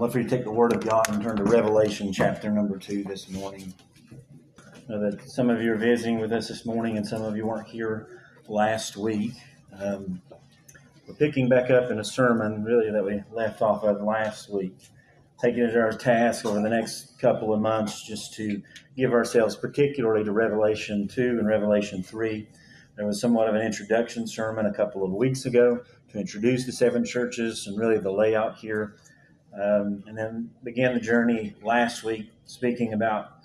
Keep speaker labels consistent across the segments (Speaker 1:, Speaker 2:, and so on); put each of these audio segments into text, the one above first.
Speaker 1: love for you to take the Word of God and turn to Revelation chapter number two this morning. That some of you are visiting with us this morning, and some of you weren't here last week. Um, we're picking back up in a sermon, really, that we left off of last week. Taking it as our task over the next couple of months just to give ourselves particularly to Revelation 2 and Revelation 3. There was somewhat of an introduction sermon a couple of weeks ago to introduce the seven churches and really the layout here um, and then began the journey last week speaking about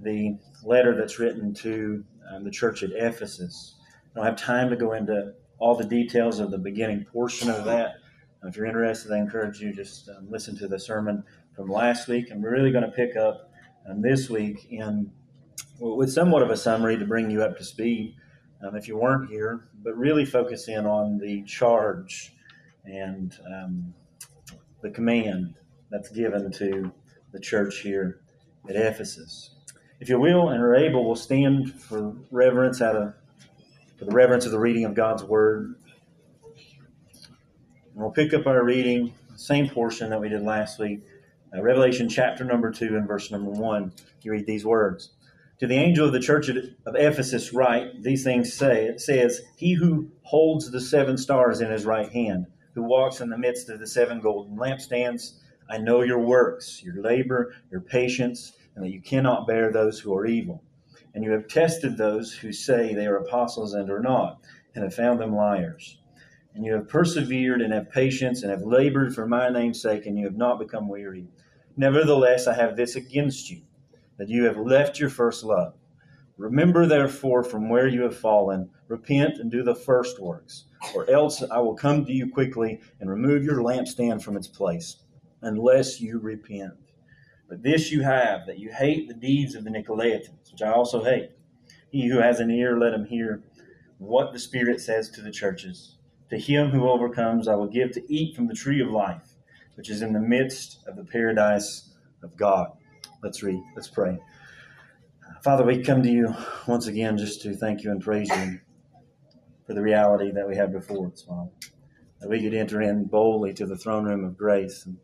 Speaker 1: the letter that's written to um, the church at Ephesus. I don't have time to go into all the details of the beginning portion of that. If you're interested, I encourage you just um, listen to the sermon from last week. And we're really going to pick up um, this week in with somewhat of a summary to bring you up to speed um, if you weren't here, but really focus in on the charge and um, the command that's given to the church here at Ephesus. If you will and are able, we'll stand for reverence out of for the reverence of the reading of God's word. And we'll pick up our reading, same portion that we did last week, uh, Revelation chapter number two and verse number one. You read these words. To the angel of the church of Ephesus write, these things say, it says, He who holds the seven stars in his right hand who walks in the midst of the seven golden lampstands. I know your works, your labor, your patience, and that you cannot bear those who are evil. And you have tested those who say they are apostles and are not, and have found them liars. And you have persevered and have patience and have labored for my name's sake, and you have not become weary. Nevertheless, I have this against you, that you have left your first love. Remember, therefore, from where you have fallen, repent and do the first works or else I will come to you quickly and remove your lampstand from its place, unless you repent. But this you have, that you hate the deeds of the Nicolaitans, which I also hate. He who has an ear, let him hear what the Spirit says to the churches. To him who overcomes, I will give to eat from the tree of life, which is in the midst of the paradise of God. Let's read, let's pray. Father, we come to you once again just to thank you and praise you for the reality that we have before us, Father. That we could enter in boldly to the throne room of grace. And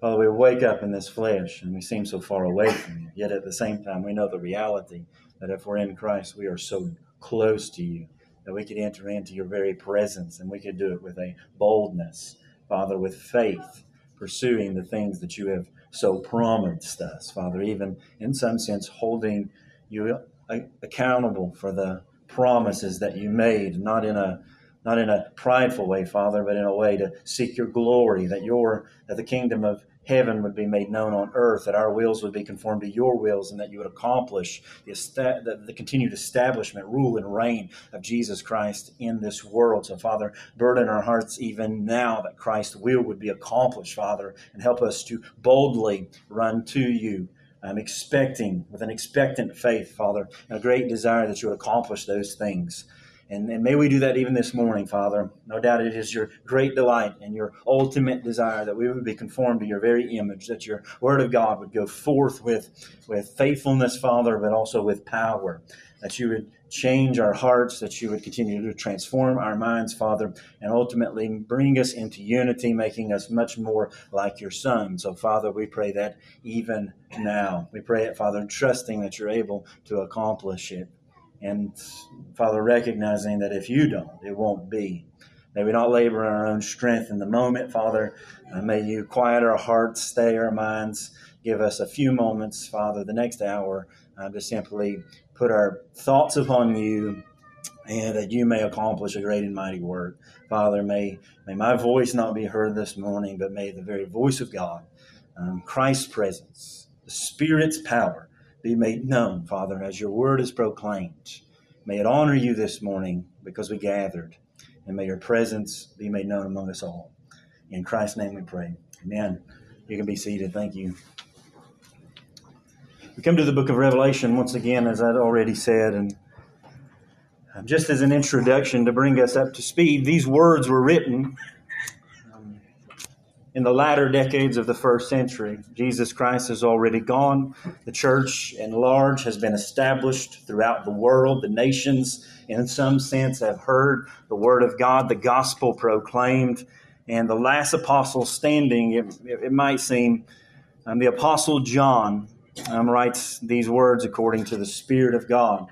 Speaker 1: Father, we wake up in this flesh and we seem so far away from you. Yet at the same time, we know the reality that if we're in Christ, we are so close to you that we could enter into your very presence and we could do it with a boldness, Father, with faith, pursuing the things that you have so promised us, Father, even in some sense holding you accountable for the promises that you made, not in a not in a prideful way, Father, but in a way to seek your glory, that your that the kingdom of heaven would be made known on earth, that our wills would be conformed to your wills, and that you would accomplish the, the, the, continued establishment, rule, and reign of Jesus Christ in this world. So, Father, burden our hearts even now that Christ's will would be accomplished, Father, and help us to boldly run to you I'm expecting, with an expectant faith, Father, a great desire that you would accomplish those things. And, and, may we do that even this morning, Father. No doubt it is your great delight and your ultimate desire that we would be conformed to your very image, that your word of God would go forth with, with faithfulness, Father, but also with power, that you would change our hearts, that you would continue to transform our minds, Father, and ultimately bring us into unity, making us much more like your Son. So, Father, we pray that even now. We pray it, Father, trusting that you're able to accomplish it. And, Father, recognizing that if you don't, it won't be. May we not labor in our own strength in the moment, Father. Uh, may you quiet our hearts, stay our minds, give us a few moments, Father, the next hour, uh, to simply put our thoughts upon you and that you may accomplish a great and mighty work. Father, may, may my voice not be heard this morning, but may the very voice of God, um, Christ's presence, the Spirit's power be made known, Father, as your word is proclaimed. May it honor you this morning because we gathered, and may your presence be made known among us all. In Christ's name we pray. Amen. You can be seated. Thank you. We come to the book of Revelation once again, as I'd already said, and just as an introduction to bring us up to speed, these words were written in the latter decades of the first century. Jesus Christ is already gone. The church in large has been established throughout the world. The nations, in some sense, have heard the word of God, the gospel proclaimed. and the last apostle standing, it, it might seem, um, the apostle John um, writes these words according to the Spirit of God.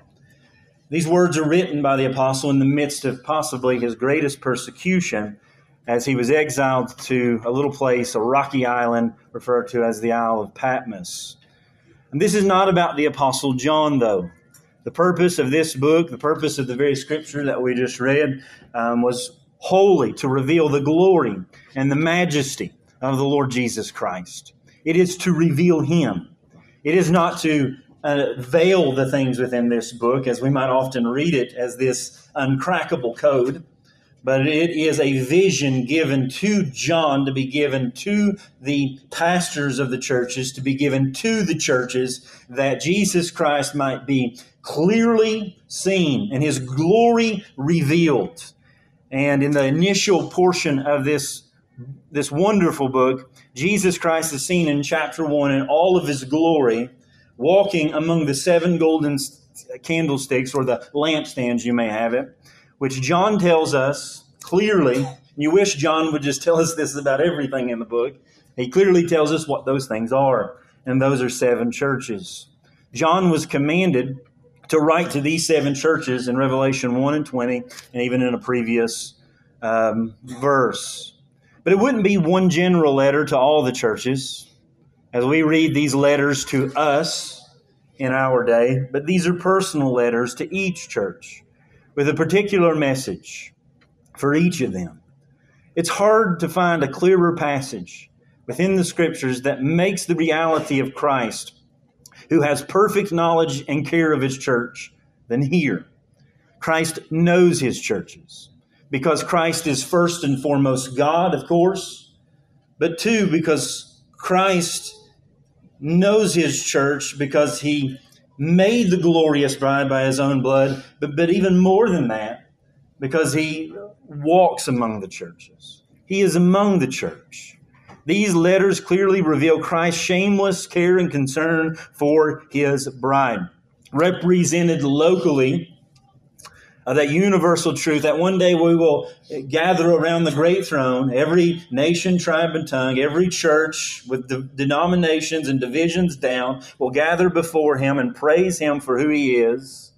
Speaker 1: These words are written by the apostle in the midst of possibly his greatest persecution as he was exiled to a little place, a rocky island referred to as the Isle of Patmos. And this is not about the apostle John, though. The purpose of this book, the purpose of the very scripture that we just read, um, was wholly to reveal the glory and the majesty of the Lord Jesus Christ. It is to reveal Him. It is not to uh, veil the things within this book, as we might often read it as this uncrackable code, but it is a vision given to John to be given to the pastors of the churches, to be given to the churches, that Jesus Christ might be clearly seen and his glory revealed. And in the initial portion of this, this wonderful book, Jesus Christ is seen in chapter 1 in all of his glory walking among the seven golden candlesticks or the lampstands, you may have it, which John tells us clearly. You wish John would just tell us this about everything in the book. He clearly tells us what those things are, and those are seven churches. John was commanded to write to these seven churches in Revelation 1 and 20, and even in a previous um, verse. But it wouldn't be one general letter to all the churches as we read these letters to us in our day, but these are personal letters to each church with a particular message for each of them. It's hard to find a clearer passage within the scriptures that makes the reality of Christ, who has perfect knowledge and care of his church, than here. Christ knows his churches because Christ is first and foremost God, of course, but two, because Christ knows his church because he made the glorious bride by his own blood, but, but even more than that, because he walks among the churches. He is among the church. These letters clearly reveal Christ's shameless care and concern for his bride. Represented locally that universal truth that one day we will gather around the great throne, every nation, tribe, and tongue, every church with the denominations and divisions down will gather before him and praise him for who he is.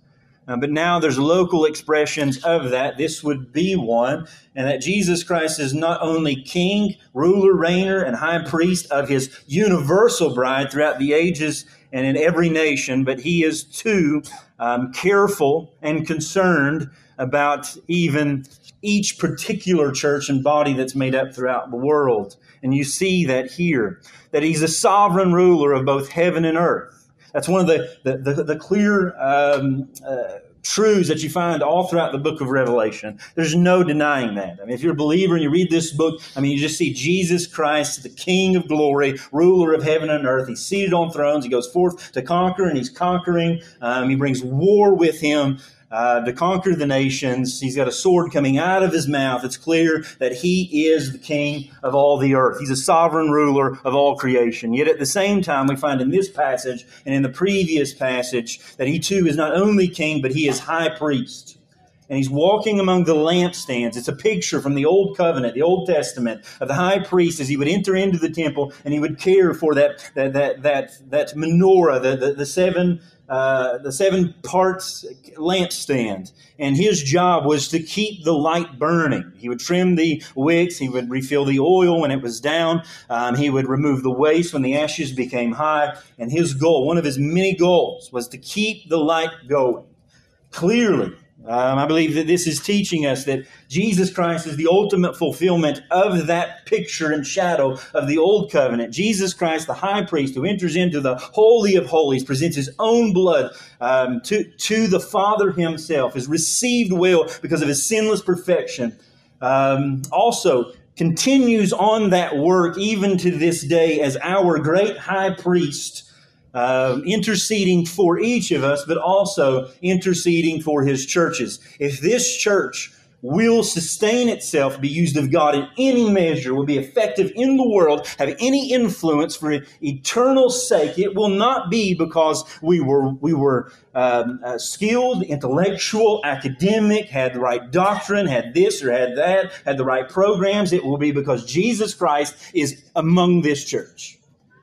Speaker 1: Uh, but now there's local expressions of that. This would be one, and that Jesus Christ is not only king, ruler, reigner, and high priest of his universal bride throughout the ages and in every nation, but he is too um, careful and concerned about even each particular church and body that's made up throughout the world. And you see that here, that he's a sovereign ruler of both heaven and earth. That's one of the, the, the, the clear um, uh, truths that you find all throughout the book of Revelation. There's no denying that. I mean, if you're a believer and you read this book, I mean, you just see Jesus Christ, the King of glory, ruler of heaven and earth. He's seated on thrones. He goes forth to conquer, and he's conquering. Um, he brings war with him uh, to conquer the nations. He's got a sword coming out of his mouth. It's clear that he is the king of all the earth. He's a sovereign ruler of all creation. Yet at the same time, we find in this passage and in the previous passage that he too is not only king, but he is high priest and he's walking among the lampstands. It's a picture from the Old Covenant, the Old Testament, of the high priest as he would enter into the temple and he would care for that that that that, that menorah, the, the, the seven uh, the seven parts lampstand, and his job was to keep the light burning. He would trim the wicks, he would refill the oil when it was down, um, he would remove the waste when the ashes became high, and his goal, one of his many goals, was to keep the light going. Clearly, um, I believe that this is teaching us that Jesus Christ is the ultimate fulfillment of that picture and shadow of the old covenant. Jesus Christ, the high priest who enters into the Holy of Holies, presents his own blood um, to, to the Father himself, is received well because of his sinless perfection. Um, also, continues on that work even to this day as our great high priest uh, interceding for each of us, but also interceding for his churches. If this church will sustain itself, be used of God in any measure, will be effective in the world, have any influence for eternal sake, it will not be because we were we were um, uh, skilled, intellectual, academic, had the right doctrine, had this or had that, had the right programs. It will be because Jesus Christ is among this church.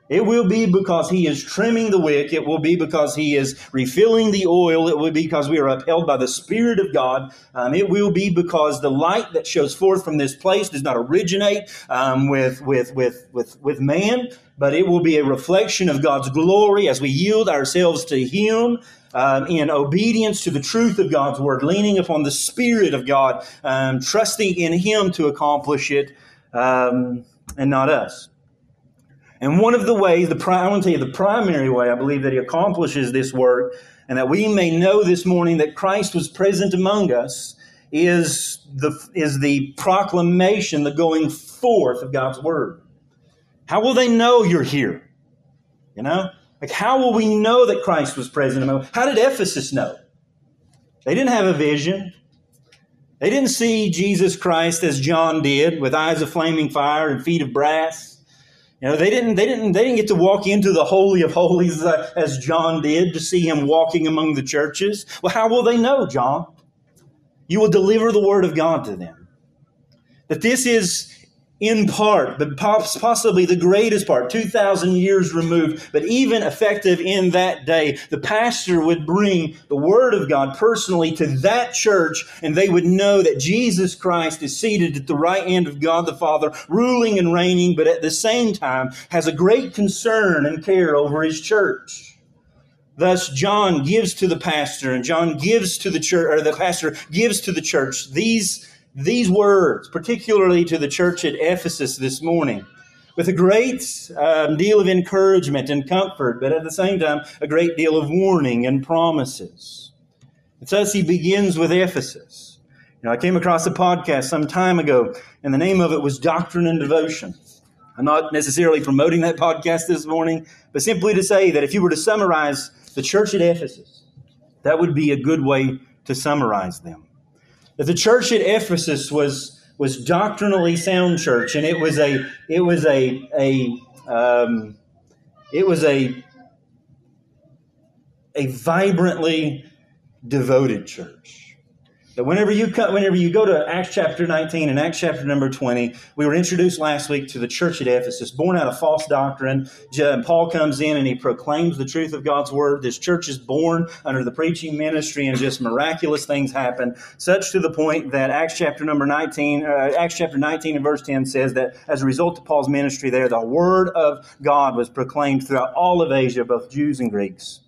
Speaker 1: It will be because he is trimming the wick. It will be because he is refilling the oil. It will be because we are upheld by the Spirit of God. Um, it will be because the light that shows forth from this place does not originate um, with, with, with, with, with man, but it will be a reflection of God's glory as we yield ourselves to him. Um, in obedience to the truth of God's word, leaning upon the Spirit of God, um, trusting in Him to accomplish it, um, and not us. And one of the ways, the I want to tell you the primary way I believe that he accomplishes this work, and that we may know this morning that Christ was present among us, is the, is the proclamation, the going forth of God's word. How will they know you're here? You know? Like, how will we know that Christ was present among How did Ephesus know? They didn't have a vision. They didn't see Jesus Christ as John did, with eyes of flaming fire and feet of brass. You know, they didn't, they didn't, they didn't get to walk into the holy of holies uh, as John did to see him walking among the churches. Well, how will they know, John? You will deliver the word of God to them. That this is in part, but possibly the greatest part, 2,000 years removed, but even effective in that day, the pastor would bring the Word of God personally to that church, and they would know that Jesus Christ is seated at the right hand of God the Father, ruling and reigning, but at the same time has a great concern and care over His church. Thus, John gives to the pastor, and John gives to the church, or the pastor gives to the church these these words, particularly to the church at Ephesus this morning, with a great um, deal of encouragement and comfort, but at the same time, a great deal of warning and promises. And thus he begins with Ephesus. You know, I came across a podcast some time ago, and the name of it was Doctrine and Devotion. I'm not necessarily promoting that podcast this morning, but simply to say that if you were to summarize the church at Ephesus, that would be a good way to summarize them that the church at Ephesus was was doctrinally sound church, and it was a it was a a um, it was a a vibrantly devoted church that whenever you cut, whenever you go to Acts chapter 19 and Acts chapter number 20, we were introduced last week to the church at Ephesus, born out of false doctrine. And Paul comes in and he proclaims the truth of God's word. This church is born under the preaching ministry, and just miraculous things happen, such to the point that Acts chapter number 19, uh, Acts chapter 19 and verse 10 says that as a result of Paul's ministry there, the word of God was proclaimed throughout all of Asia, both Jews and Greeks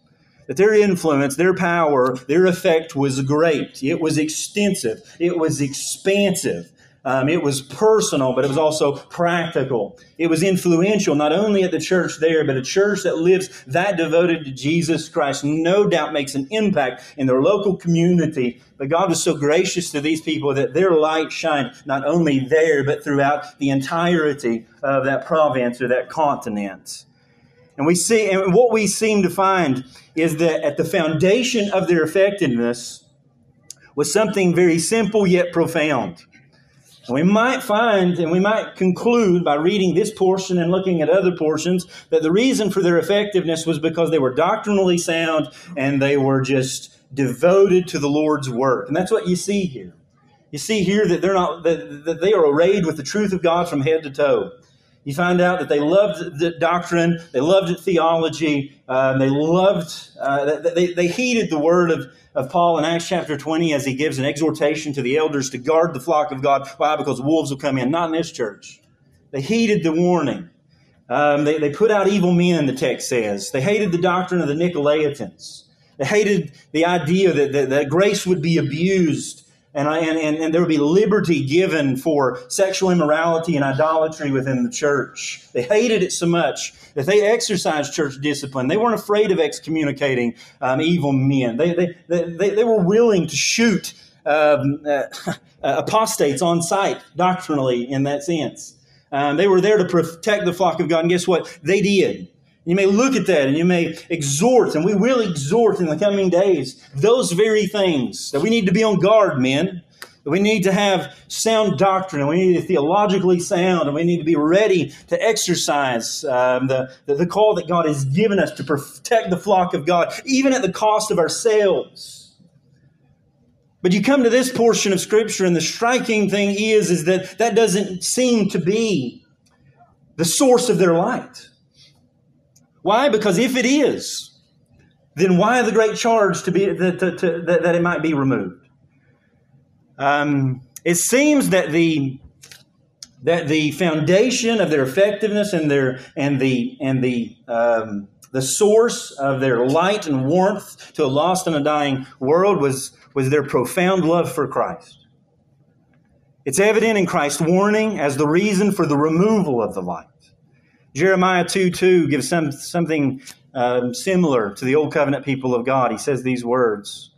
Speaker 1: that their influence, their power, their effect was great. It was extensive. It was expansive. Um, it was personal, but it was also practical. It was influential, not only at the church there, but a church that lives that devoted to Jesus Christ, no doubt makes an impact in their local community. But God was so gracious to these people that their light shined not only there, but throughout the entirety of that province or that continent. And we see, and what we seem to find is that at the foundation of their effectiveness was something very simple yet profound. And we might find, and we might conclude by reading this portion and looking at other portions, that the reason for their effectiveness was because they were doctrinally sound and they were just devoted to the Lord's work. And that's what you see here. You see here that they're not that, that they are arrayed with the truth of God from head to toe. You find out that they loved the doctrine, they loved theology, uh, they loved, uh, they, they heeded the word of, of Paul in Acts chapter 20 as he gives an exhortation to the elders to guard the flock of God. Why? Because wolves will come in. Not in this church. They heeded the warning. Um, they, they put out evil men, the text says. They hated the doctrine of the Nicolaitans. They hated the idea that, that, that grace would be abused and, and, and, and there would be liberty given for sexual immorality and idolatry within the church. They hated it so much that they exercised church discipline. They weren't afraid of excommunicating um, evil men. They, they, they, they were willing to shoot um, uh, apostates on sight doctrinally in that sense. Um, they were there to protect the flock of God, and guess what? They did. You may look at that and you may exhort, and we will exhort in the coming days those very things that we need to be on guard, men. We need to have sound doctrine, and we need to be theologically sound, and we need to be ready to exercise um, the, the, the call that God has given us to protect the flock of God, even at the cost of ourselves. But you come to this portion of Scripture, and the striking thing is, is that that doesn't seem to be the source of their light. Why? Because if it is, then why the great charge to be to, to, to, that, it might be removed? Um, it seems that the that the foundation of their effectiveness and their and the and the um, the source of their light and warmth to a lost and a dying world was was their profound love for Christ. It's evident in Christ's warning as the reason for the removal of the light. Jeremiah 2 2 gives some, something um, similar to the Old Covenant people of God. He says these words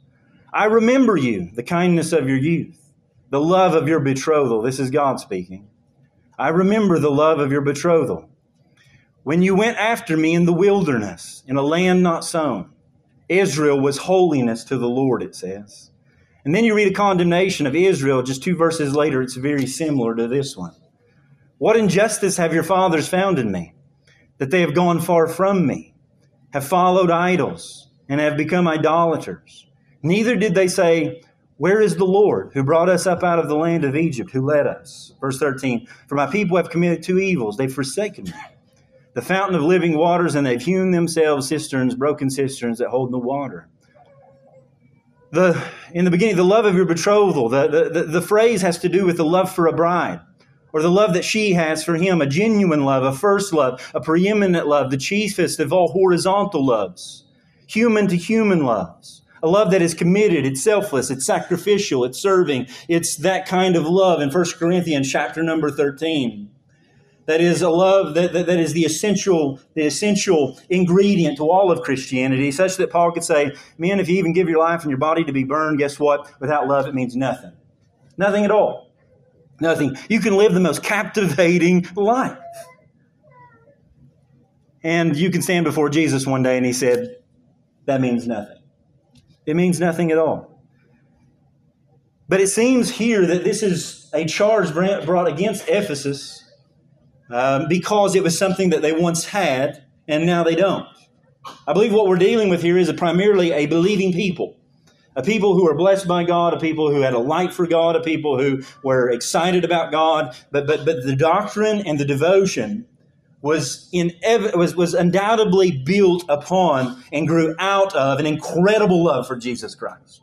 Speaker 1: I remember you, the kindness of your youth, the love of your betrothal. This is God speaking. I remember the love of your betrothal. When you went after me in the wilderness, in a land not sown, Israel was holiness to the Lord, it says. And then you read a condemnation of Israel just two verses later. It's very similar to this one. What injustice have your fathers found in me? That they have gone far from me, have followed idols, and have become idolaters. Neither did they say, Where is the Lord who brought us up out of the land of Egypt, who led us? Verse 13 For my people have committed two evils. They've forsaken me, the fountain of living waters, and they've hewn themselves cisterns, broken cisterns that hold no water. The, in the beginning, the love of your betrothal, the, the, the, the phrase has to do with the love for a bride or the love that she has for him, a genuine love, a first love, a preeminent love, the chiefest of all horizontal loves, human to human loves. A love that is committed, it's selfless, it's sacrificial, it's serving. It's that kind of love in 1 Corinthians chapter number 13. That is a love that, that, that is the essential, the essential ingredient to all of Christianity, such that Paul could say, Men, if you even give your life and your body to be burned, guess what? Without love, it means nothing. Nothing at all. Nothing. You can live the most captivating life. And you can stand before Jesus one day and he said, That means nothing. It means nothing at all. But it seems here that this is a charge brought against Ephesus um, because it was something that they once had and now they don't. I believe what we're dealing with here is primarily a believing people a people who were blessed by God, a people who had a light for God, a people who were excited about God, but but but the doctrine and the devotion was in was was undoubtedly built upon and grew out of an incredible love for Jesus Christ.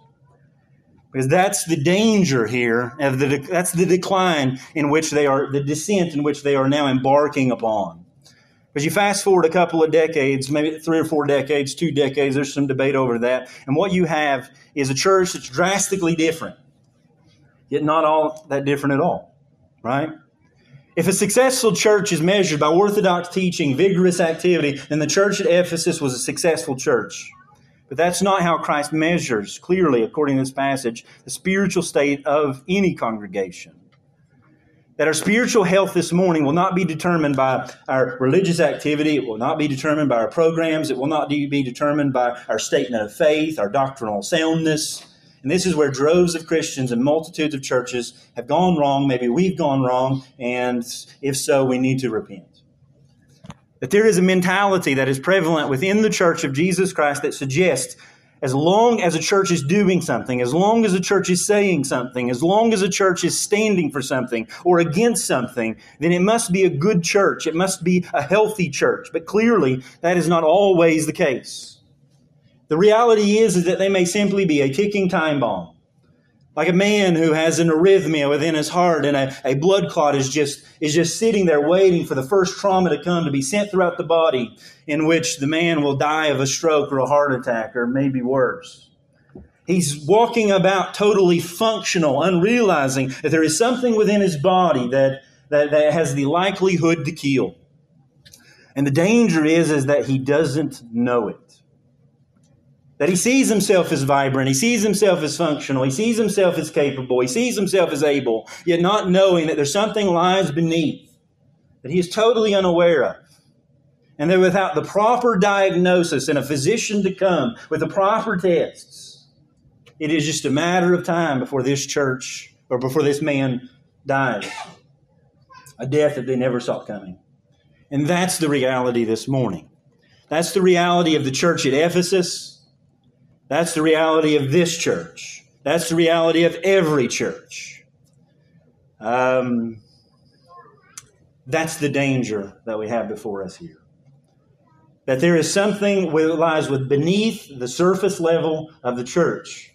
Speaker 1: Because that's the danger here of the that's the decline in which they are the descent in which they are now embarking upon. Because you fast forward a couple of decades, maybe three or four decades, two decades, there's some debate over that. And what you have is a church that's drastically different, yet not all that different at all, right? If a successful church is measured by orthodox teaching, vigorous activity, then the church at Ephesus was a successful church. But that's not how Christ measures, clearly, according to this passage, the spiritual state of any congregation that our spiritual health this morning will not be determined by our religious activity. It will not be determined by our programs. It will not be determined by our statement of faith, our doctrinal soundness. And this is where droves of Christians and multitudes of churches have gone wrong. Maybe we've gone wrong. And if so, we need to repent. That there is a mentality that is prevalent within the church of Jesus Christ that suggests as long as a church is doing something, as long as a church is saying something, as long as a church is standing for something or against something, then it must be a good church. It must be a healthy church. But clearly, that is not always the case. The reality is, is that they may simply be a ticking time bomb like a man who has an arrhythmia within his heart and a, a blood clot is just is just sitting there waiting for the first trauma to come to be sent throughout the body in which the man will die of a stroke or a heart attack or maybe worse. He's walking about totally functional unrealizing that there is something within his body that that, that has the likelihood to kill. And the danger is is that he doesn't know it that he sees himself as vibrant, he sees himself as functional, he sees himself as capable, he sees himself as able, yet not knowing that there's something lies beneath that he is totally unaware of. And that without the proper diagnosis and a physician to come with the proper tests, it is just a matter of time before this church or before this man dies. A death that they never saw coming. And that's the reality this morning. That's the reality of the church at Ephesus. That's the reality of this church. That's the reality of every church. Um, that's the danger that we have before us here. That there is something that lies with beneath the surface level of the church.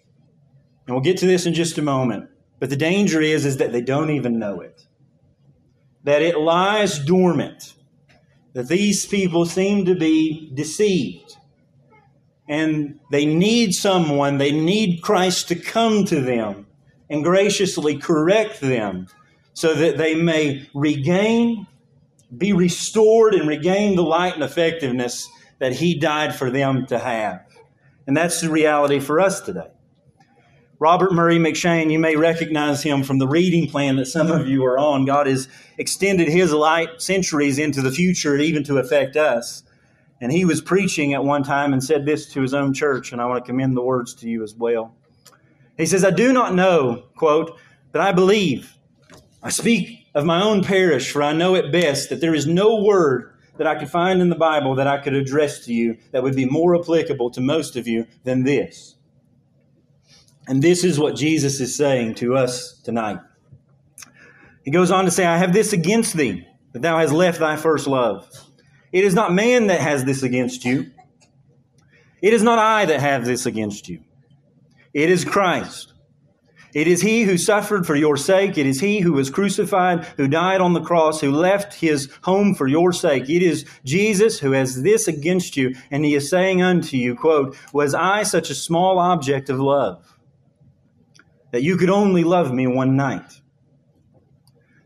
Speaker 1: And we'll get to this in just a moment. But the danger is, is that they don't even know it. That it lies dormant that these people seem to be deceived. And they need someone, they need Christ to come to them and graciously correct them so that they may regain, be restored, and regain the light and effectiveness that He died for them to have. And that's the reality for us today. Robert Murray M'Cheyne, you may recognize him from the reading plan that some of you are on. God has extended his light centuries into the future, even to affect us. And he was preaching at one time and said this to his own church, and I want to commend the words to you as well. He says, I do not know, quote, but I believe. I speak of my own parish, for I know it best that there is no word that I could find in the Bible that I could address to you that would be more applicable to most of you than this. And this is what Jesus is saying to us tonight. He goes on to say, I have this against thee, that thou hast left thy first love. It is not man that has this against you. It is not I that have this against you. It is Christ. It is he who suffered for your sake. It is he who was crucified, who died on the cross, who left his home for your sake. It is Jesus who has this against you. And he is saying unto you, quote, Was I such a small object of love? that you could only love me one night,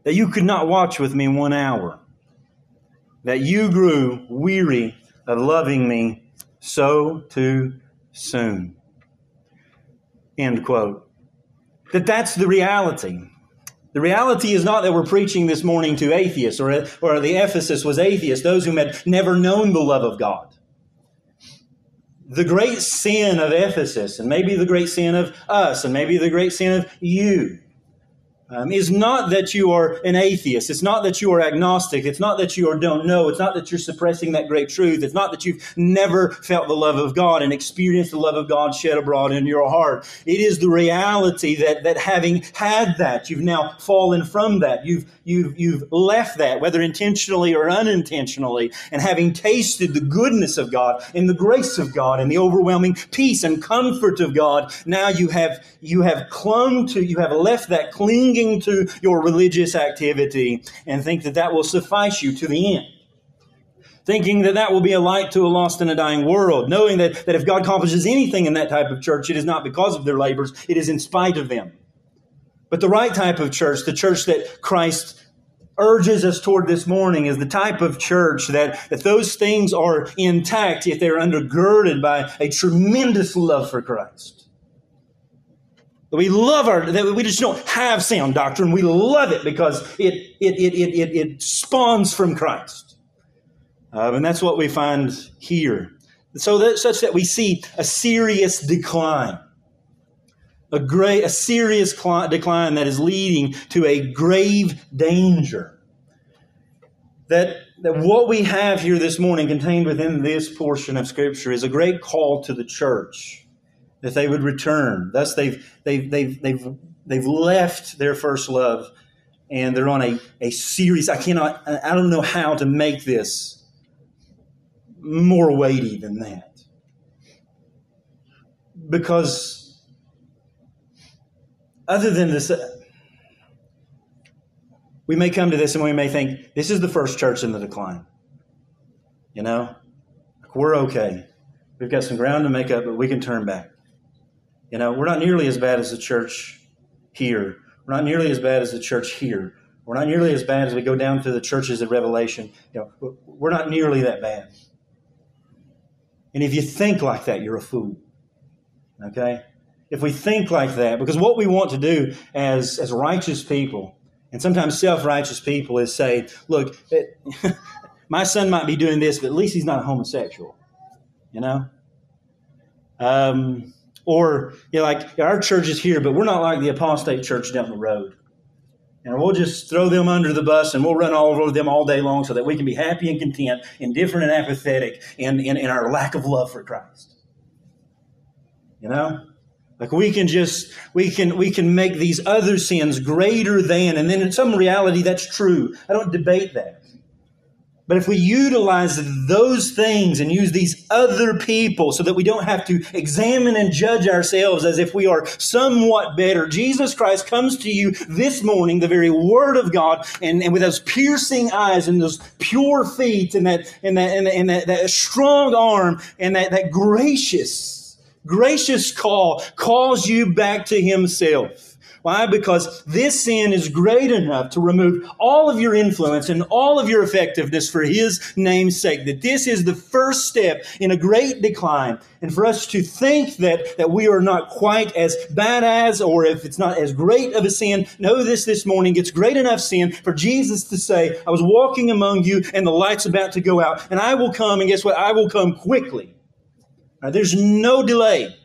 Speaker 1: that you could not watch with me one hour, that you grew weary of loving me so too soon. End quote. That that's the reality. The reality is not that we're preaching this morning to atheists or, or the Ephesus was atheists, those who had never known the love of God the great sin of Ephesus, and maybe the great sin of us, and maybe the great sin of you, um, is not that you are an atheist. It's not that you are agnostic. It's not that you are don't know. It's not that you're suppressing that great truth. It's not that you've never felt the love of God and experienced the love of God shed abroad in your heart. It is the reality that, that having had that, you've now fallen from that. You've, you've, you've left that, whether intentionally or unintentionally, and having tasted the goodness of God and the grace of God and the overwhelming peace and comfort of God, now you have, you have clung to, you have left that clinging to your religious activity and think that that will suffice you to the end. Thinking that that will be a light to a lost and a dying world. Knowing that, that if God accomplishes anything in that type of church, it is not because of their labors, it is in spite of them. But the right type of church, the church that Christ urges us toward this morning is the type of church that, that those things are intact, yet they're undergirded by a tremendous love for Christ. We love our, that we just don't have sound doctrine. We love it because it, it, it, it, it, it spawns from Christ. Uh, and that's what we find here. So that, such that we see a serious decline. A great, a serious decline that is leading to a grave danger. That, that what we have here this morning contained within this portion of Scripture is a great call to the church that they would return. Thus, they've, they've, they've, they've, they've left their first love and they're on a, a series. I cannot, I don't know how to make this more weighty than that. Because other than this, uh, we may come to this and we may think, this is the first church in the decline. You know, we're okay. We've got some ground to make up, but we can turn back. You know, we're not nearly as bad as the church here. We're not nearly as bad as the church here. We're not nearly as bad as we go down to the churches of Revelation. You know, we're not nearly that bad. And if you think like that, you're a fool. Okay? If we think like that, because what we want to do as, as righteous people, and sometimes self righteous people, is say, look, it, my son might be doing this, but at least he's not a homosexual. You know? Um, Or, you know, like our church is here, but we're not like the apostate church down the road. And we'll just throw them under the bus and we'll run all over them all day long so that we can be happy and content, indifferent and apathetic in, in, in our lack of love for Christ. You know? Like we can just we can we can make these other sins greater than, and then in some reality that's true. I don't debate that. But if we utilize those things and use these other people so that we don't have to examine and judge ourselves as if we are somewhat better, Jesus Christ comes to you this morning, the very Word of God, and, and with those piercing eyes and those pure feet and that and that and, that, and that, that strong arm and that, that gracious, gracious call calls you back to Himself. Why? Because this sin is great enough to remove all of your influence and all of your effectiveness for His name's sake. That this is the first step in a great decline. And for us to think that, that we are not quite as bad as, or if it's not as great of a sin, know this this morning. It's great enough sin for Jesus to say, I was walking among you and the light's about to go out, and I will come, and guess what? I will come quickly. Now, there's no delay.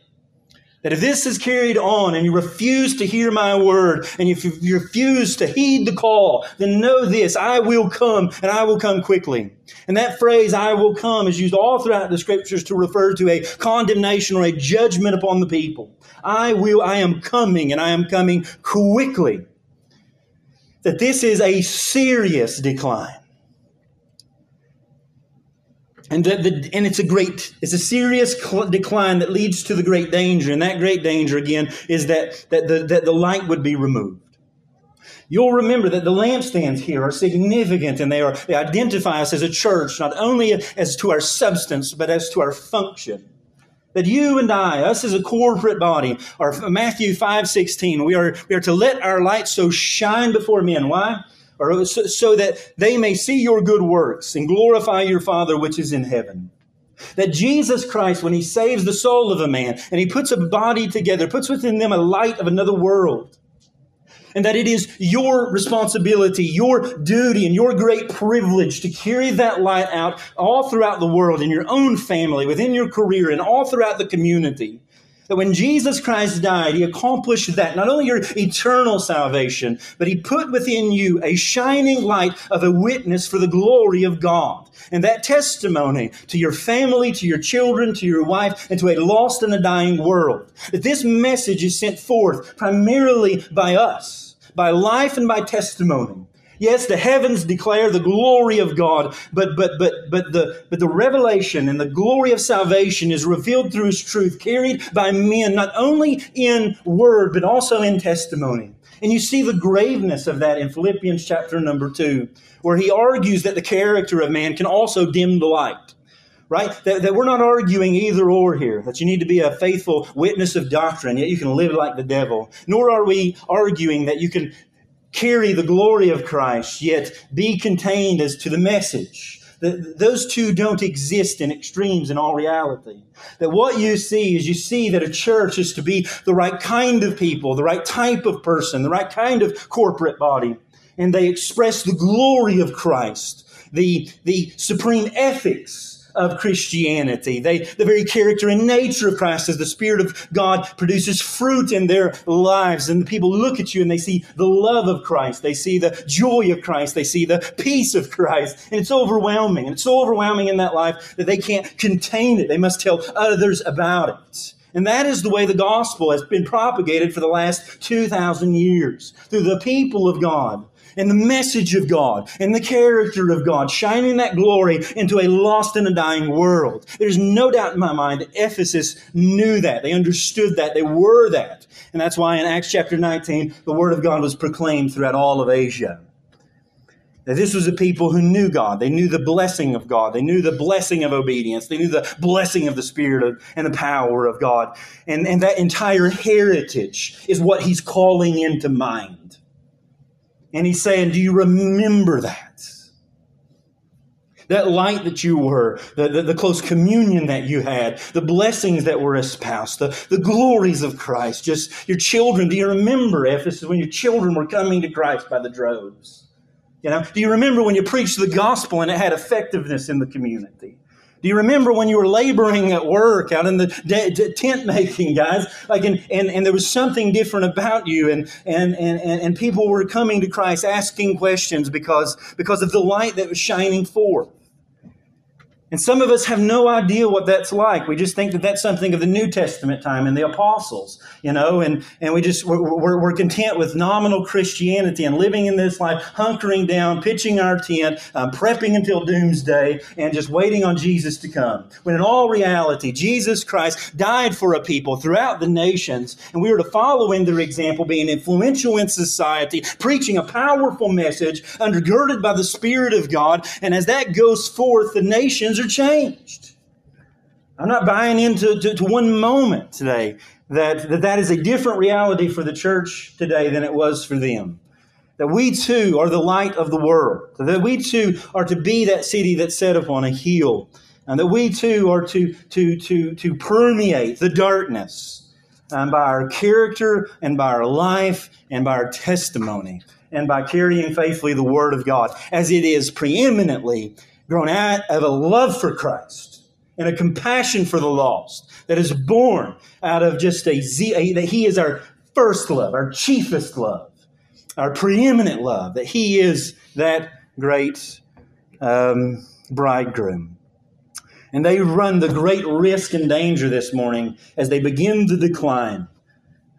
Speaker 1: That if this is carried on and you refuse to hear my word and if you refuse to heed the call, then know this, I will come and I will come quickly. And that phrase, I will come, is used all throughout the scriptures to refer to a condemnation or a judgment upon the people. I will, I am coming and I am coming quickly. That this is a serious decline. And, the, the, and it's a great, it's a serious cl- decline that leads to the great danger. And that great danger, again, is that, that, the, that the light would be removed. You'll remember that the lampstands here are significant and they, are, they identify us as a church, not only as to our substance, but as to our function. That you and I, us as a corporate body, are Matthew 5 16, we are, we are to let our light so shine before men. Why? Or so, so that they may see your good works and glorify your Father which is in heaven. That Jesus Christ, when he saves the soul of a man and he puts a body together, puts within them a light of another world. And that it is your responsibility, your duty, and your great privilege to carry that light out all throughout the world, in your own family, within your career, and all throughout the community. That when Jesus Christ died, he accomplished that, not only your eternal salvation, but he put within you a shining light of a witness for the glory of God. And that testimony to your family, to your children, to your wife, and to a lost and a dying world. That this message is sent forth primarily by us, by life and by testimony. Yes, the heavens declare the glory of God, but but but but the but the revelation and the glory of salvation is revealed through his truth, carried by men, not only in word, but also in testimony. And you see the graveness of that in Philippians chapter number two, where he argues that the character of man can also dim the light right? That, that, we're not arguing either or here, that you need to be a faithful witness of doctrine, yet you can live like the devil. Nor are we arguing that you can carry the glory of Christ, yet be contained as to the message. The, those two don't exist in extremes in all reality. That what you see is you see that a church is to be the right kind of people, the right type of person, the right kind of corporate body. And they express the glory of Christ, the, the supreme ethics of Christianity. They, the very character and nature of Christ as the Spirit of God produces fruit in their lives. And the people look at you and they see the love of Christ. They see the joy of Christ. They see the peace of Christ. And it's overwhelming. And it's so overwhelming in that life that they can't contain it. They must tell others about it. And that is the way the gospel has been propagated for the last 2,000 years through the people of God and the message of God and the character of God, shining that glory into a lost and a dying world. There's no doubt in my mind that Ephesus knew that. They understood that. They were that. And that's why in Acts chapter 19, the word of God was proclaimed throughout all of Asia. That this was a people who knew God. They knew the blessing of God. They knew the blessing of obedience. They knew the blessing of the Spirit of, and the power of God. And, and that entire heritage is what he's calling into mind. And he's saying, Do you remember that? That light that you were, the, the, the, close communion that you had, the blessings that were espoused, the, the glories of Christ, just your children. Do you remember, Ephesus, when your children were coming to Christ by the droves? You know, do you remember when you preached the gospel and it had effectiveness in the community?
Speaker 2: Do you remember when you were laboring at work out in the de- tent making, guys? Like, and, and, and there was something different about you, and, and, and, and people were coming to Christ asking questions because, because of the light that was shining forth. And some of us have no idea what that's like. We just think that that's something of the New Testament time and the apostles, you know, and, and we just, we're, we're, content with nominal Christianity and living in this life, hunkering down, pitching our tent, um, prepping until doomsday, and just waiting on Jesus to come. When in all reality, Jesus Christ died for a people throughout the nations, and we were to follow in their example, being influential in society, preaching a powerful message, undergirded by the Spirit of God. And as that goes forth, the nations are changed. I'm not buying into to, to one moment today that, that that is a different reality for the church today than it was for them. That we too are the light of the world. That we too are to be that city that's set upon a hill. And that we too are to, to, to, to permeate the darkness um, by our character and by our life and by our testimony and by carrying faithfully the Word of God as it is preeminently grown out of a love for Christ and a compassion for the lost that is born out of just a, a that He is our first love, our chiefest love, our preeminent love, that He is that great um, bridegroom. And they run the great risk and danger this morning as they begin to decline.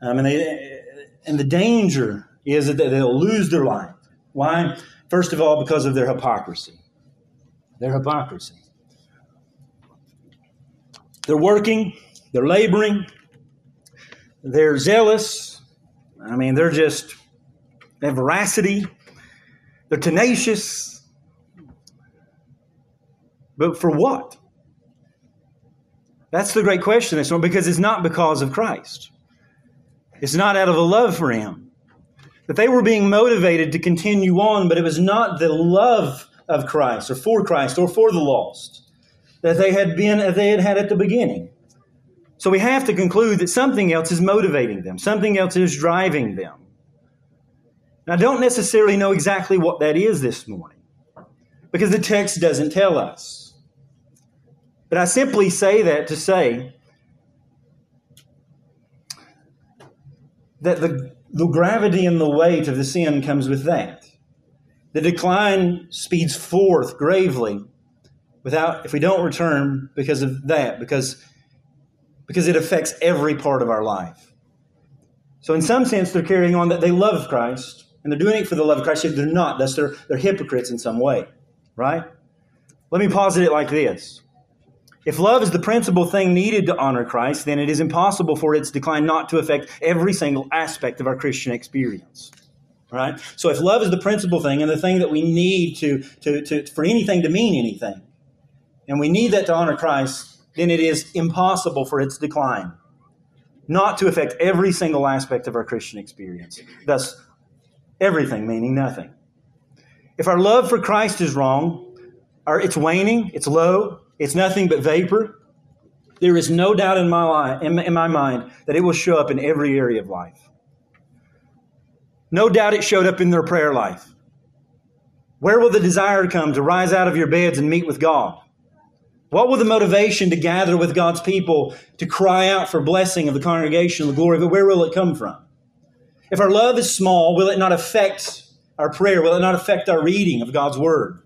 Speaker 2: Um, and, they, and the danger is that they'll lose their life. Why? First of all, because of their hypocrisy their hypocrisy. They're working, they're laboring, they're zealous. I mean, they're just, they have veracity, they're tenacious. But for what? That's the great question this one because it's not because of Christ. It's not out of a love for Him. That they were being motivated to continue on, but it was not the love of Christ or for Christ or for the lost that they had been as they had had at the beginning. So we have to conclude that something else is motivating them, something else is driving them. I don't necessarily know exactly what that is this morning because the text doesn't tell us. But I simply say that to say that the, the gravity and the weight of the sin comes with that. The decline speeds forth gravely without if we don't return because of that, because because it affects every part of our life. So in some sense they're carrying on that they love Christ and they're doing it for the love of Christ, If they're not. Thus they're they're hypocrites in some way. Right? Let me posit it like this. If love is the principal thing needed to honor Christ, then it is impossible for its decline not to affect every single aspect of our Christian experience right? So if love is the principal thing and the thing that we need to, to, to, for anything to mean anything, and we need that to honor Christ, then it is impossible for its decline not to affect every single aspect of our Christian experience. Thus, everything meaning nothing. If our love for Christ is wrong, or it's waning, it's low, it's nothing but vapor, there is no doubt in my, life, in my mind that it will show up in every area of life. No doubt it showed up in their prayer life. Where will the desire come to rise out of your beds and meet with God? What will the motivation to gather with God's people to cry out for blessing of the congregation, the glory of it? Where will it come from? If our love is small, will it not affect our prayer? Will it not affect our reading of God's word?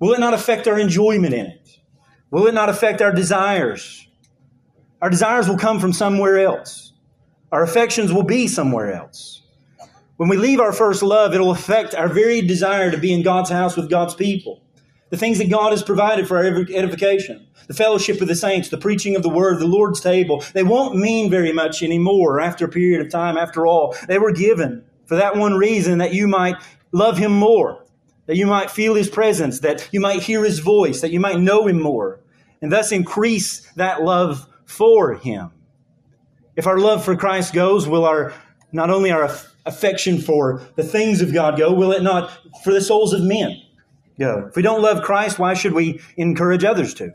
Speaker 2: Will it not affect our enjoyment in it? Will it not affect our desires? Our desires will come from somewhere else. Our affections will be somewhere else. When we leave our first love, it'll affect our very desire to be in God's house with God's people. The things that God has provided for our edification, the fellowship of the saints, the preaching of the word, the Lord's table, they won't mean very much anymore after a period of time. After all, they were given for that one reason that you might love Him more, that you might feel His presence, that you might hear His voice, that you might know Him more, and thus increase that love for Him. If our love for Christ goes, will our not only our affection for the things of God go? Will it not for the souls of men go? If we don't love Christ, why should we encourage others to?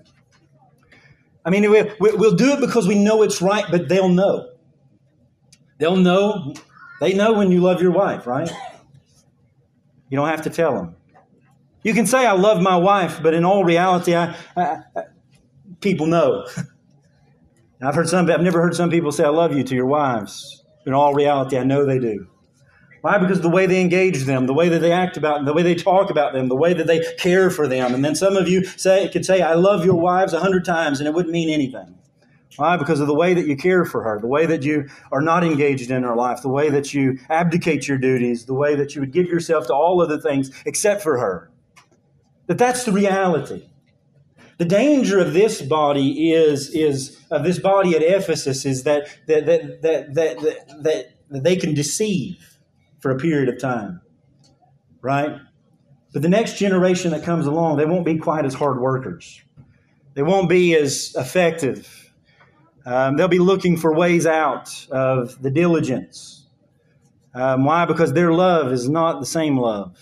Speaker 2: I mean, we'll do it because we know it's right, but they'll know. They'll know. They know when you love your wife, right? You don't have to tell them. You can say, I love my wife, but in all reality, I, I, people know. I've heard some. I've never heard some people say "I love you" to your wives. In all reality, I know they do. Why? Because the way they engage them, the way that they act about them, the way they talk about them, the way that they care for them. And then some of you say could say, "I love your wives" a hundred times, and it wouldn't mean anything. Why? Because of the way that you care for her, the way that you are not engaged in her life, the way that you abdicate your duties, the way that you would give yourself to all other things except for her. That that's the reality. The danger of this body is, is of this body at Ephesus is that, that, that, that, that, that, that they can deceive for a period of time. Right? But the next generation that comes along, they won't be quite as hard workers. They won't be as effective um, they'll be looking for ways out of the diligence. Um, why? Because their love is not the same love.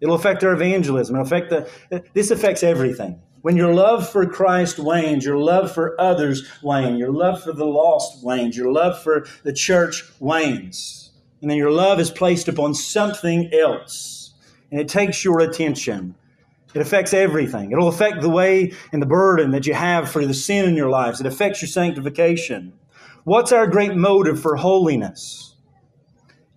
Speaker 2: It'll affect their evangelism. It'll affect the. This affects everything. When your love for Christ wanes, your love for others wanes, your love for the lost wanes, your love for the church wanes, and then your love is placed upon something else, and it takes your attention. It affects everything. It'll affect the way and the burden that you have for the sin in your lives. It affects your sanctification. What's our great motive for holiness?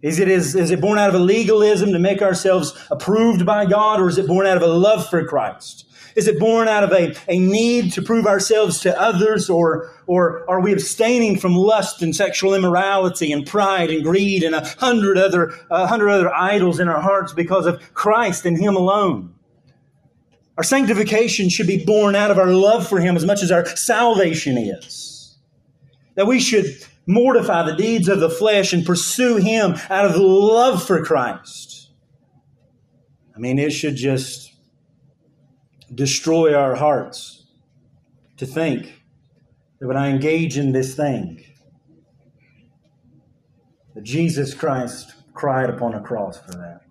Speaker 2: Is it, is, is it born out of a legalism to make ourselves approved by God, or is it born out of a love for Christ? Is it born out of a, a need to prove ourselves to others, or, or are we abstaining from lust and sexual immorality and pride and greed and a hundred other, a hundred other idols in our hearts because of Christ and Him alone? Our sanctification should be born out of our love for Him as much as our salvation is. That we should mortify the deeds of the flesh and pursue Him out of love for Christ. I mean, it should just destroy our hearts to think that when I engage in this thing, that Jesus Christ cried upon a cross for that.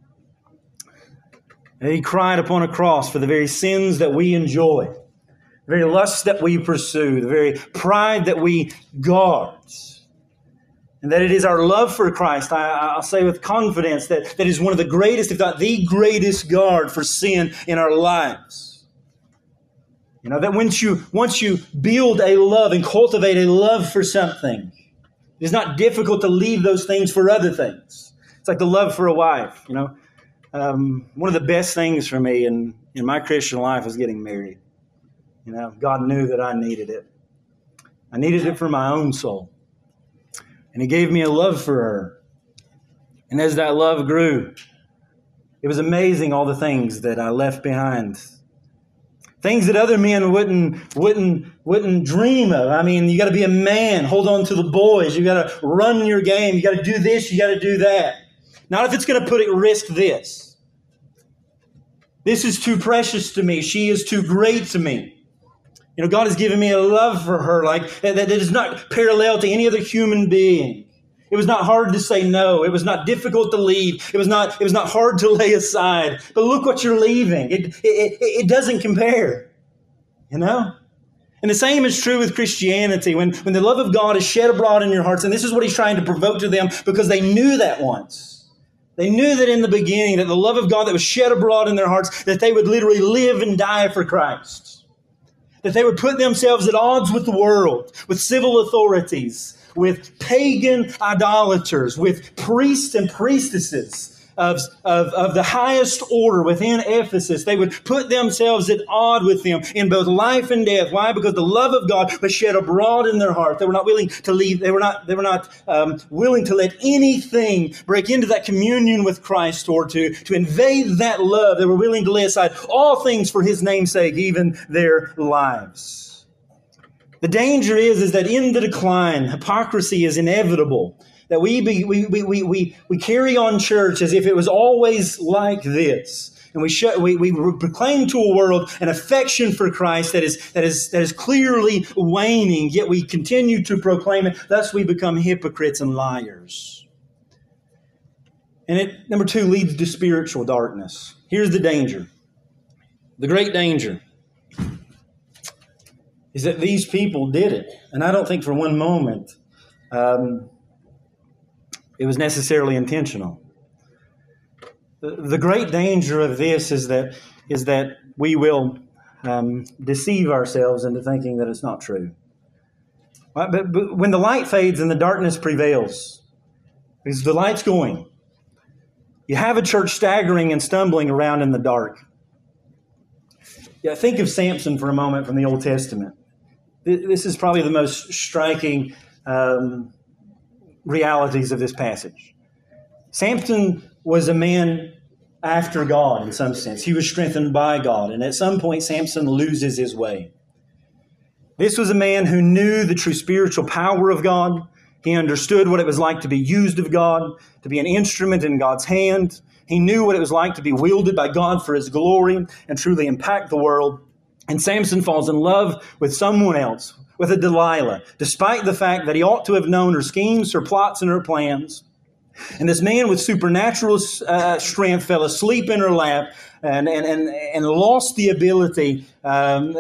Speaker 2: And he cried upon a cross for the very sins that we enjoy, the very lusts that we pursue, the very pride that we guard. And that it is our love for Christ, I, will say with confidence, that, that is one of the greatest, if not the greatest guard for sin in our lives. You know, that once you, once you build a love and cultivate a love for something, it is not difficult to leave those things for other things. It's like the love for a wife, you know. Um, one of the best things for me in, in my Christian life was getting married. You know, God knew that I needed it. I needed it for my own soul. And He gave me a love for her. And as that love grew, it was amazing all the things that I left behind. Things that other men wouldn't wouldn't wouldn't dream of. I mean, you got to be a man, hold on to the boys, you got to run your game, you got to do this, you got to do that. Not if it's going to put at risk this. This is too precious to me. She is too great to me. You know, God has given me a love for her like that, that is not parallel to any other human being. It was not hard to say no. It was not difficult to leave. It was not, it was not hard to lay aside. But look what you're leaving. It, it, it, doesn't compare. You know? And the same is true with Christianity. When, when the love of God is shed abroad in your hearts, and this is what he's trying to provoke to them because they knew that once. They knew that in the beginning, that the love of God that was shed abroad in their hearts, that they would literally live and die for Christ. That they would put themselves at odds with the world, with civil authorities, with pagan idolaters, with priests and priestesses of, of, of the highest order within Ephesus. They would put themselves at odd with them in both life and death. Why? Because the love of God was shed abroad in their heart. They were not willing to leave. They were not, they were not um, willing to let anything break into that communion with Christ or to, to invade that love. They were willing to lay aside all things for his namesake, even their lives. The danger is, is that in the decline, hypocrisy is inevitable that we, be, we, we, we, we, we carry on church as if it was always like this. And we, show, we, we proclaim to a world an affection for Christ that is, that, is, that is clearly waning, yet we continue to proclaim it. Thus, we become hypocrites and liars. And it, number two, leads to spiritual darkness. Here's the danger the great danger is that these people did it. And I don't think for one moment um, it was necessarily intentional. The great danger of this is that, is that we will um, deceive ourselves into thinking that it's not true. Right? But, but when the light fades and the darkness prevails, because the light's going, you have a church staggering and stumbling around in the dark. Yeah, think of Samson for a moment from the Old Testament. This is probably the most striking um, realities of this passage. Samson was a man after God in some sense. He was strengthened by God. And at some point, Samson loses his way. This was a man who knew the true spiritual power of God. He understood what it was like to be used of God, to be an instrument in God's hand. He knew what it was like to be wielded by God for his glory and truly impact the world. And Samson falls in love with someone else, with a Delilah, despite the fact that he ought to have known her schemes, her plots, and her plans. And this man with supernatural uh, strength fell asleep in her lap and, and, and, and lost the ability, um,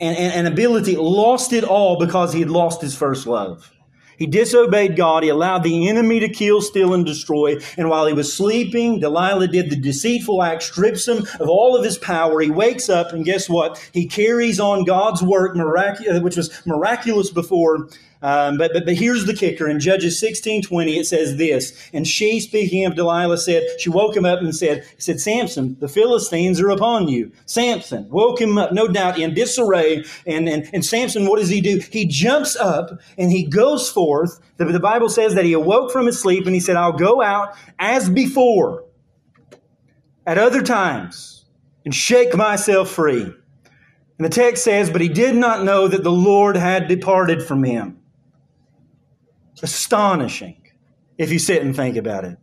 Speaker 2: and, and, and ability, lost it all because he had lost his first love. He disobeyed God. He allowed the enemy to kill, steal, and destroy. And while he was sleeping, Delilah did the deceitful act, strips him of all of his power. He wakes up, and guess what? He carries on God's work, which was miraculous before, um, but, but, but here's the kicker. In Judges 16 20, it says this. And she, speaking of Delilah, said, She woke him up and said, said, Samson, the Philistines are upon you. Samson woke him up, no doubt, in disarray. And, and, and Samson, what does he do? He jumps up and he goes forth. The, the Bible says that he awoke from his sleep and he said, I'll go out as before at other times and shake myself free. And the text says, But he did not know that the Lord had departed from him. Astonishing if you sit and think about it.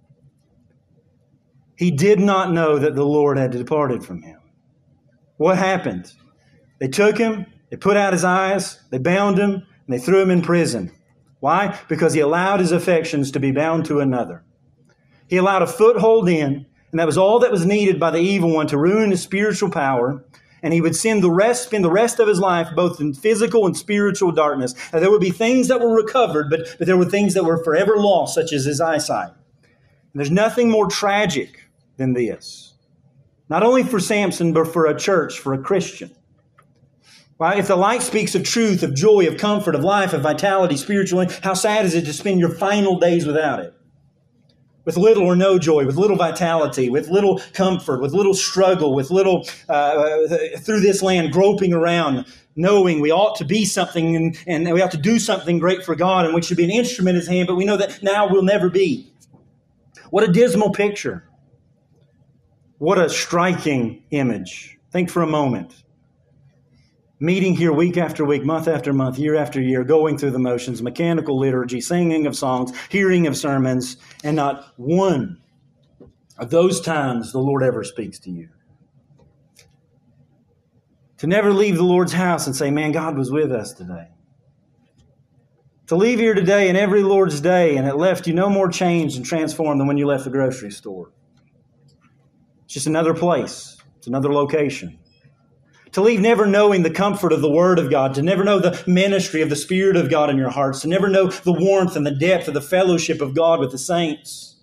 Speaker 2: He did not know that the Lord had departed from him. What happened? They took him, they put out his eyes, they bound him, and they threw him in prison. Why? Because he allowed his affections to be bound to another. He allowed a foothold in, and that was all that was needed by the evil one to ruin his spiritual power and he would spend the rest, spend the rest of his life both in physical and spiritual darkness. Now, there would be things that were recovered, but, but there were things that were forever lost, such as his eyesight. And there's nothing more tragic than this. Not only for Samson, but for a church, for a Christian. Right? If the light speaks of truth, of joy, of comfort, of life, of vitality spiritually, how sad is it to spend your final days without it? With little or no joy, with little vitality, with little comfort, with little struggle, with little uh, through this land groping around, knowing we ought to be something and, and we ought to do something great for God and we should be an instrument in His hand, but we know that now we'll never be. What a dismal picture. What a striking image. Think for a moment meeting here week after week, month after month, year after year, going through the motions, mechanical liturgy, singing of songs, hearing of sermons, and not one of those times the Lord ever speaks to you. To never leave the Lord's house and say, Man, God was with us today. To leave here today and every Lord's day and it left you no more changed and transformed than when you left the grocery store. It's just another place, it's another location to leave never knowing the comfort of the Word of God, to never know the ministry of the Spirit of God in your hearts, to never know the warmth and the depth of the fellowship of God with the saints.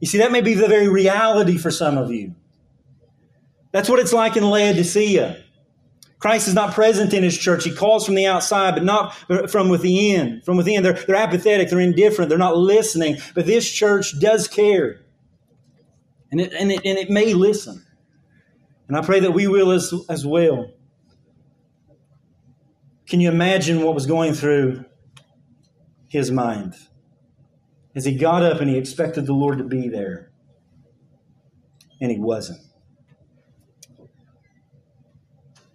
Speaker 2: You see, that may be the very reality for some of you. That's what it's like in Laodicea. Christ is not present in his church. He calls from the outside, but not from within. From within, they're, they're apathetic, they're indifferent, they're not listening. But this church does care. And it, and it, and it may listen. And I pray that we will as, as well. Can you imagine what was going through his mind as he got up and he expected the Lord to be there? And he wasn't.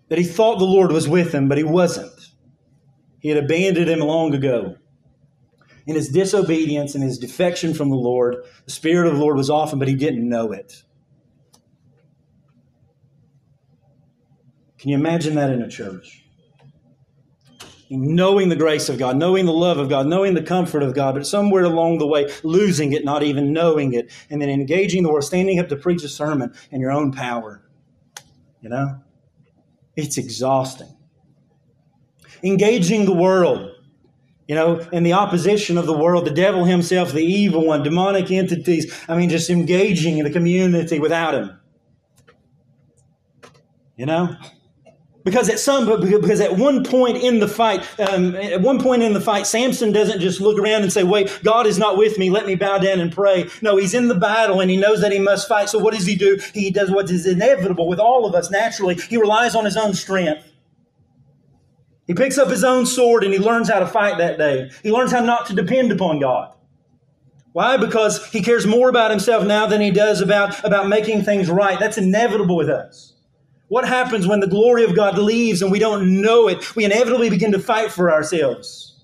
Speaker 2: That he thought the Lord was with him, but he wasn't. He had abandoned him long ago. In his disobedience and his defection from the Lord, the Spirit of the Lord was off him, but he didn't know it. Can you imagine that in a church? Knowing the grace of God, knowing the love of God, knowing the comfort of God, but somewhere along the way, losing it, not even knowing it, and then engaging the world, standing up to preach a sermon in your own power. You know? It's exhausting. Engaging the world, you know, in the opposition of the world, the devil himself, the evil one, demonic entities. I mean, just engaging in the community without him. You know? Because at some, because at one point in the fight, um, at one point in the fight, Samson doesn't just look around and say, "Wait, God is not with me. Let me bow down and pray." No, he's in the battle and he knows that he must fight. So what does he do? He does what is inevitable with all of us naturally. He relies on his own strength. He picks up his own sword and he learns how to fight that day. He learns how not to depend upon God. Why? Because he cares more about himself now than he does about, about making things right. That's inevitable with us. What happens when the glory of God leaves and we don't know it? We inevitably begin to fight for ourselves.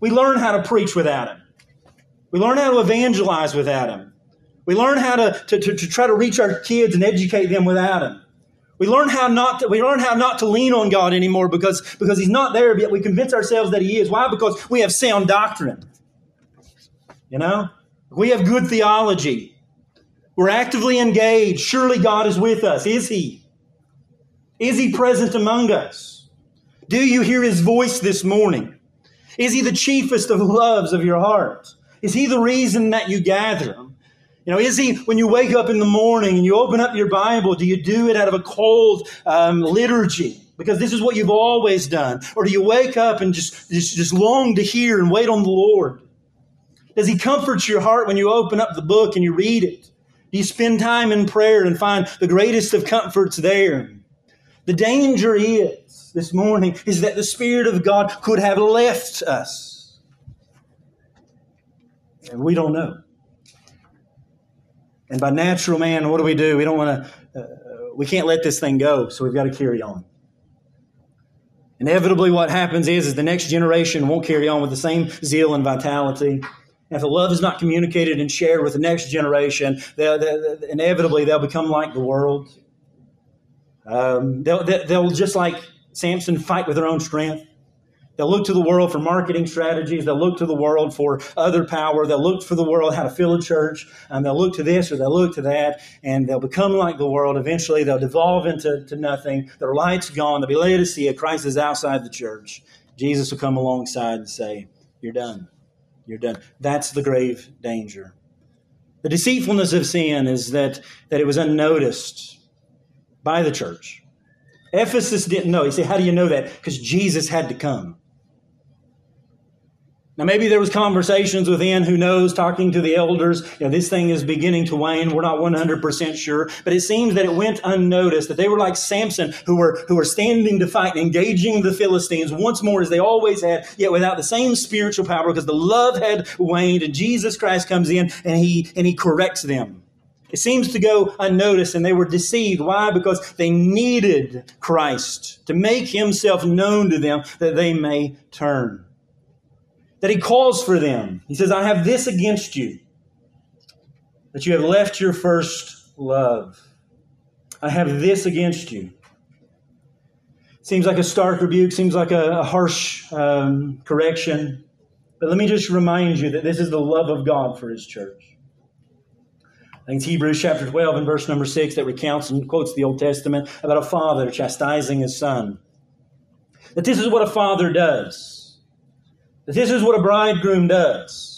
Speaker 2: We learn how to preach without Him. We learn how to evangelize without Him. We learn how to, to, to, to try to reach our kids and educate them without Him. We learn how not to, we learn how not to lean on God anymore because, because He's not there, yet we convince ourselves that He is. Why? Because we have sound doctrine. You know? We have good theology. We're actively engaged. Surely God is with us. Is He? Is He present among us? Do you hear His voice this morning? Is He the chiefest of loves of your heart? Is He the reason that you gather? You know, is he, when you wake up in the morning and you open up your Bible, do you do it out of a cold um, liturgy? Because this is what you've always done. Or do you wake up and just, just, just long to hear and wait on the Lord? Does he comfort your heart when you open up the book and you read it? Do you spend time in prayer and find the greatest of comforts there? The danger is, this morning, is that the Spirit of God could have left us. And we don't know. And by natural man, what do we do? We don't want to, uh, we can't let this thing go, so we've got to carry on. Inevitably, what happens is, is the next generation won't carry on with the same zeal and vitality. And If the love is not communicated and shared with the next generation, they'll, they'll, inevitably they'll become like the world. Um, they'll, they'll just like Samson fight with their own strength. They'll look to the world for marketing strategies. They'll look to the world for other power. They'll look for the world how to fill a church. And they'll look to this or they'll look to that. And they'll become like the world. Eventually, they'll devolve into to nothing. Their light's gone. They'll be led to see Laodicea. Christ is outside the church. Jesus will come alongside and say, You're done. You're done. That's the grave danger. The deceitfulness of sin is that, that it was unnoticed by the church. Ephesus didn't know. You say, How do you know that? Because Jesus had to come. Now, maybe there was conversations within, who knows, talking to the elders. You know, this thing is beginning to wane. We're not 100% sure. But it seems that it went unnoticed, that they were like Samson, who were, who were standing to fight and engaging the Philistines once more as they always had, yet without the same spiritual power because the love had waned and Jesus Christ comes in and he, and he corrects them. It seems to go unnoticed and they were deceived. Why? Because they needed Christ to make himself known to them that they may turn that he calls for them. He says, I have this against you, that you have left your first love. I have this against you. Seems like a stark rebuke, seems like a, a harsh um, correction. But let me just remind you that this is the love of God for his church. Think it's Hebrews chapter 12 and verse number 6 that recounts and quotes the Old Testament about a father chastising his son. That this is what a father does that this is what a bridegroom does.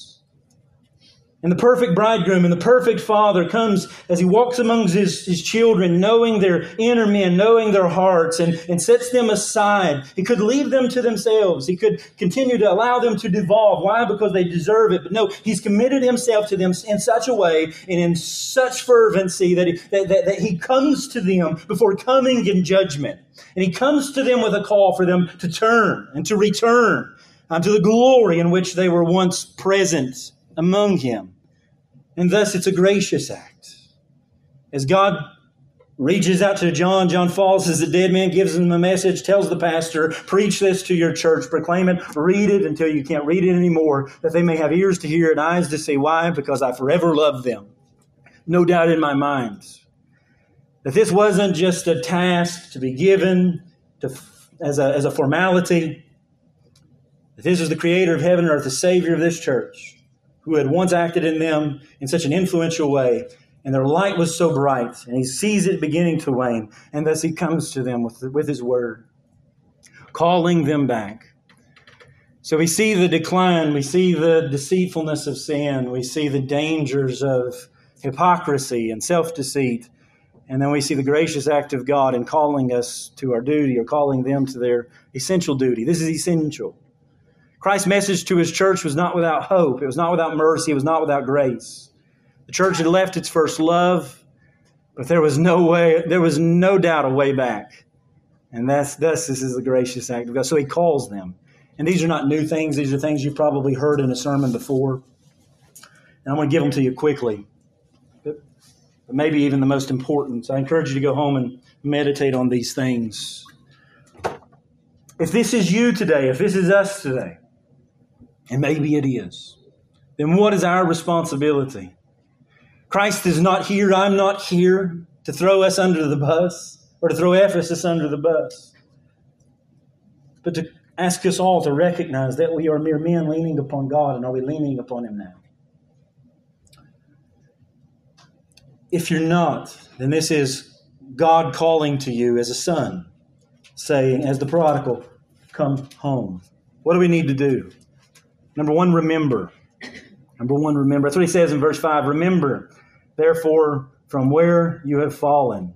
Speaker 2: And the perfect bridegroom and the perfect father comes as he walks amongst his, his children, knowing their inner men, knowing their hearts, and, and sets them aside. He could leave them to themselves. He could continue to allow them to devolve. Why? Because they deserve it. But no, he's committed himself to them in such a way and in such fervency that he, that, that, that he comes to them before coming in judgment. And he comes to them with a call for them to turn and to return unto the glory in which they were once present among him. And thus it's a gracious act. As God reaches out to John, John falls as a dead man, gives him a message, tells the pastor, preach this to your church, proclaim it, read it until you can't read it anymore, that they may have ears to hear and eyes to see. Why? Because I forever love them. No doubt in my mind that this wasn't just a task to be given to, as, a, as a formality, That this is the creator of heaven and earth, the savior of this church, who had once acted in them in such an influential way, and their light was so bright, and he sees it beginning to wane, and thus he comes to them with, with his word, calling them back. So we see the decline, we see the deceitfulness of sin, we see the dangers of hypocrisy and self deceit. And then we see the gracious act of God in calling us to our duty or calling them to their essential duty. This is essential. Christ's message to his church was not without hope, it was not without mercy, it was not without grace. The church had left its first love, but there was no way, there was no doubt a way back. And that's, that's this is the gracious act of God. So he calls them. And these are not new things, these are things you've probably heard in a sermon before. And I'm going to give them to you quickly but maybe even the most important. So I encourage you to go home and meditate on these things. If this is you today, if this is us today, and maybe it is, then what is our responsibility? Christ is not here, I'm not here to throw us under the bus or to throw Ephesus under the bus, but to ask us all to recognize that we are mere men leaning upon God, and are we leaning upon Him now? If you're not, then this is God calling to you as a son, saying, as the prodigal, come home. What do we need to do? Number one, remember. Number one, remember. That's what he says in verse 5. Remember, therefore, from where you have fallen.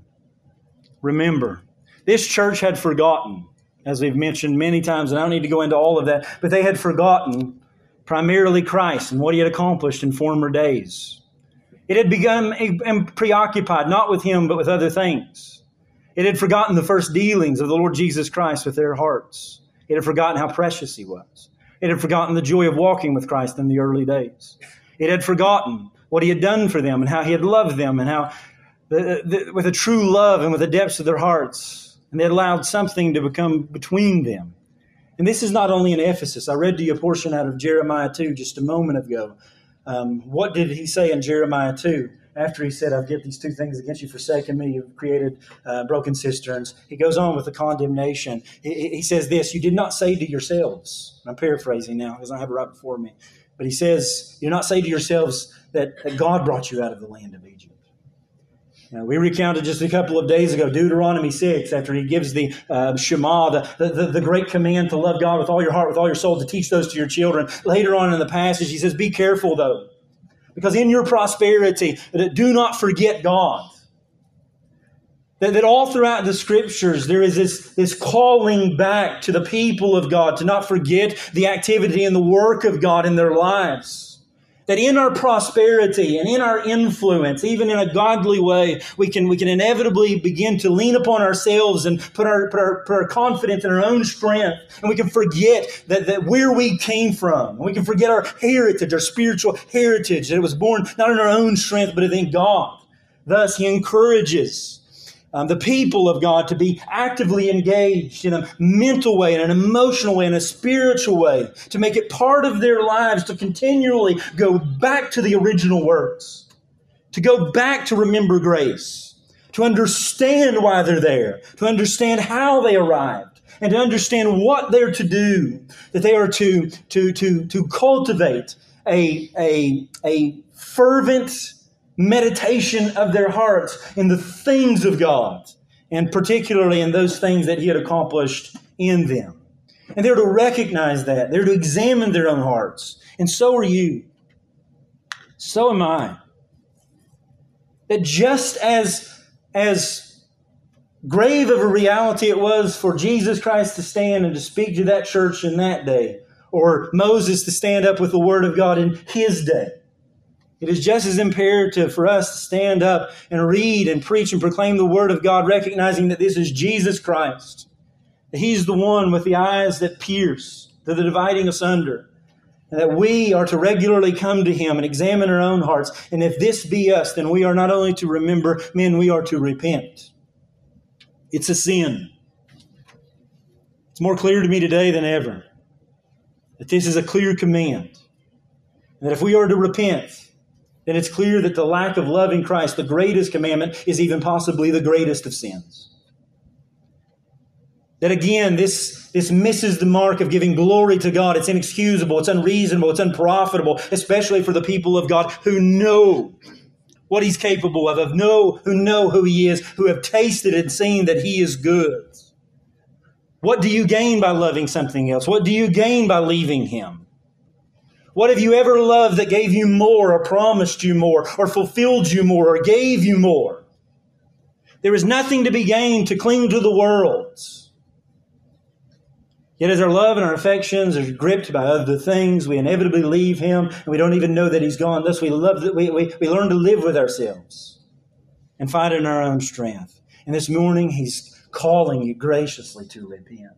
Speaker 2: Remember. This church had forgotten, as we've mentioned many times, and I don't need to go into all of that, but they had forgotten primarily Christ and what he had accomplished in former days. It had become preoccupied not with him, but with other things. It had forgotten the first dealings of the Lord Jesus Christ with their hearts. It had forgotten how precious he was. It had forgotten the joy of walking with Christ in the early days. It had forgotten what he had done for them and how he had loved them and how, the, the, with a true love and with the depths of their hearts, and they had allowed something to become between them. And this is not only in Ephesus. I read to you a portion out of Jeremiah 2 just a moment ago um, what did he say in Jeremiah 2? After he said, I've get these two things against you, forsaken me, you've created uh, broken cisterns. He goes on with the condemnation. He, he says this, You did not say to yourselves, I'm paraphrasing now because I have it right before me, but he says, You did not say to yourselves that, that God brought you out of the land of Egypt. Now, we recounted just a couple of days ago Deuteronomy 6, after he gives the uh, Shema, the, the, the, great command to love God with all your heart, with all your soul, to teach those to your children. Later on in the passage, he says, Be careful, though, because in your prosperity, do not forget God. That, that all throughout the scriptures, there is this, this calling back to the people of God to not forget the activity and the work of God in their lives. That in our prosperity and in our influence, even in a godly way, we can, we can inevitably begin to lean upon ourselves and put our, put our, put our confidence in our own strength. And we can forget that, that where we came from. We can forget our heritage, our spiritual heritage, that it was born not in our own strength, but in God. Thus, he encourages um, the people of God to be actively engaged in a mental way, in an emotional way, in a spiritual way, to make it part of their lives to continually go back to the original words, to go back to remember grace, to understand why they're there, to understand how they arrived, and to understand what they're to do, that they are to, to, to, to cultivate a, a, a fervent, meditation of their hearts in the things of God, and particularly in those things that He had accomplished in them. And they're to recognize that. They're to examine their own hearts. And so are you. So am I. That just as, as grave of a reality it was for Jesus Christ to stand and to speak to that church in that day, or Moses to stand up with the Word of God in his day, it is just as imperative for us to stand up and read and preach and proclaim the Word of God, recognizing that this is Jesus Christ. That He's the one with the eyes that pierce, that are dividing asunder. And that we are to regularly come to Him and examine our own hearts. And if this be us, then we are not only to remember, men, we are to repent. It's a sin. It's more clear to me today than ever that this is a clear command. And that if we are to repent, then it's clear that the lack of loving Christ, the greatest commandment, is even possibly the greatest of sins. That again, this, this misses the mark of giving glory to God. It's inexcusable, it's unreasonable, it's unprofitable, especially for the people of God who know what He's capable of, of know, who know who He is, who have tasted and seen that He is good. What do you gain by loving something else? What do you gain by leaving Him? What have you ever loved that gave you more, or promised you more, or fulfilled you more, or gave you more? There is nothing to be gained to cling to the world. Yet as our love and our affections are gripped by other things, we inevitably leave Him and we don't even know that He's gone. Thus, we, love that we, we, we learn to live with ourselves and find in our own strength. And this morning, He's calling you graciously to repent.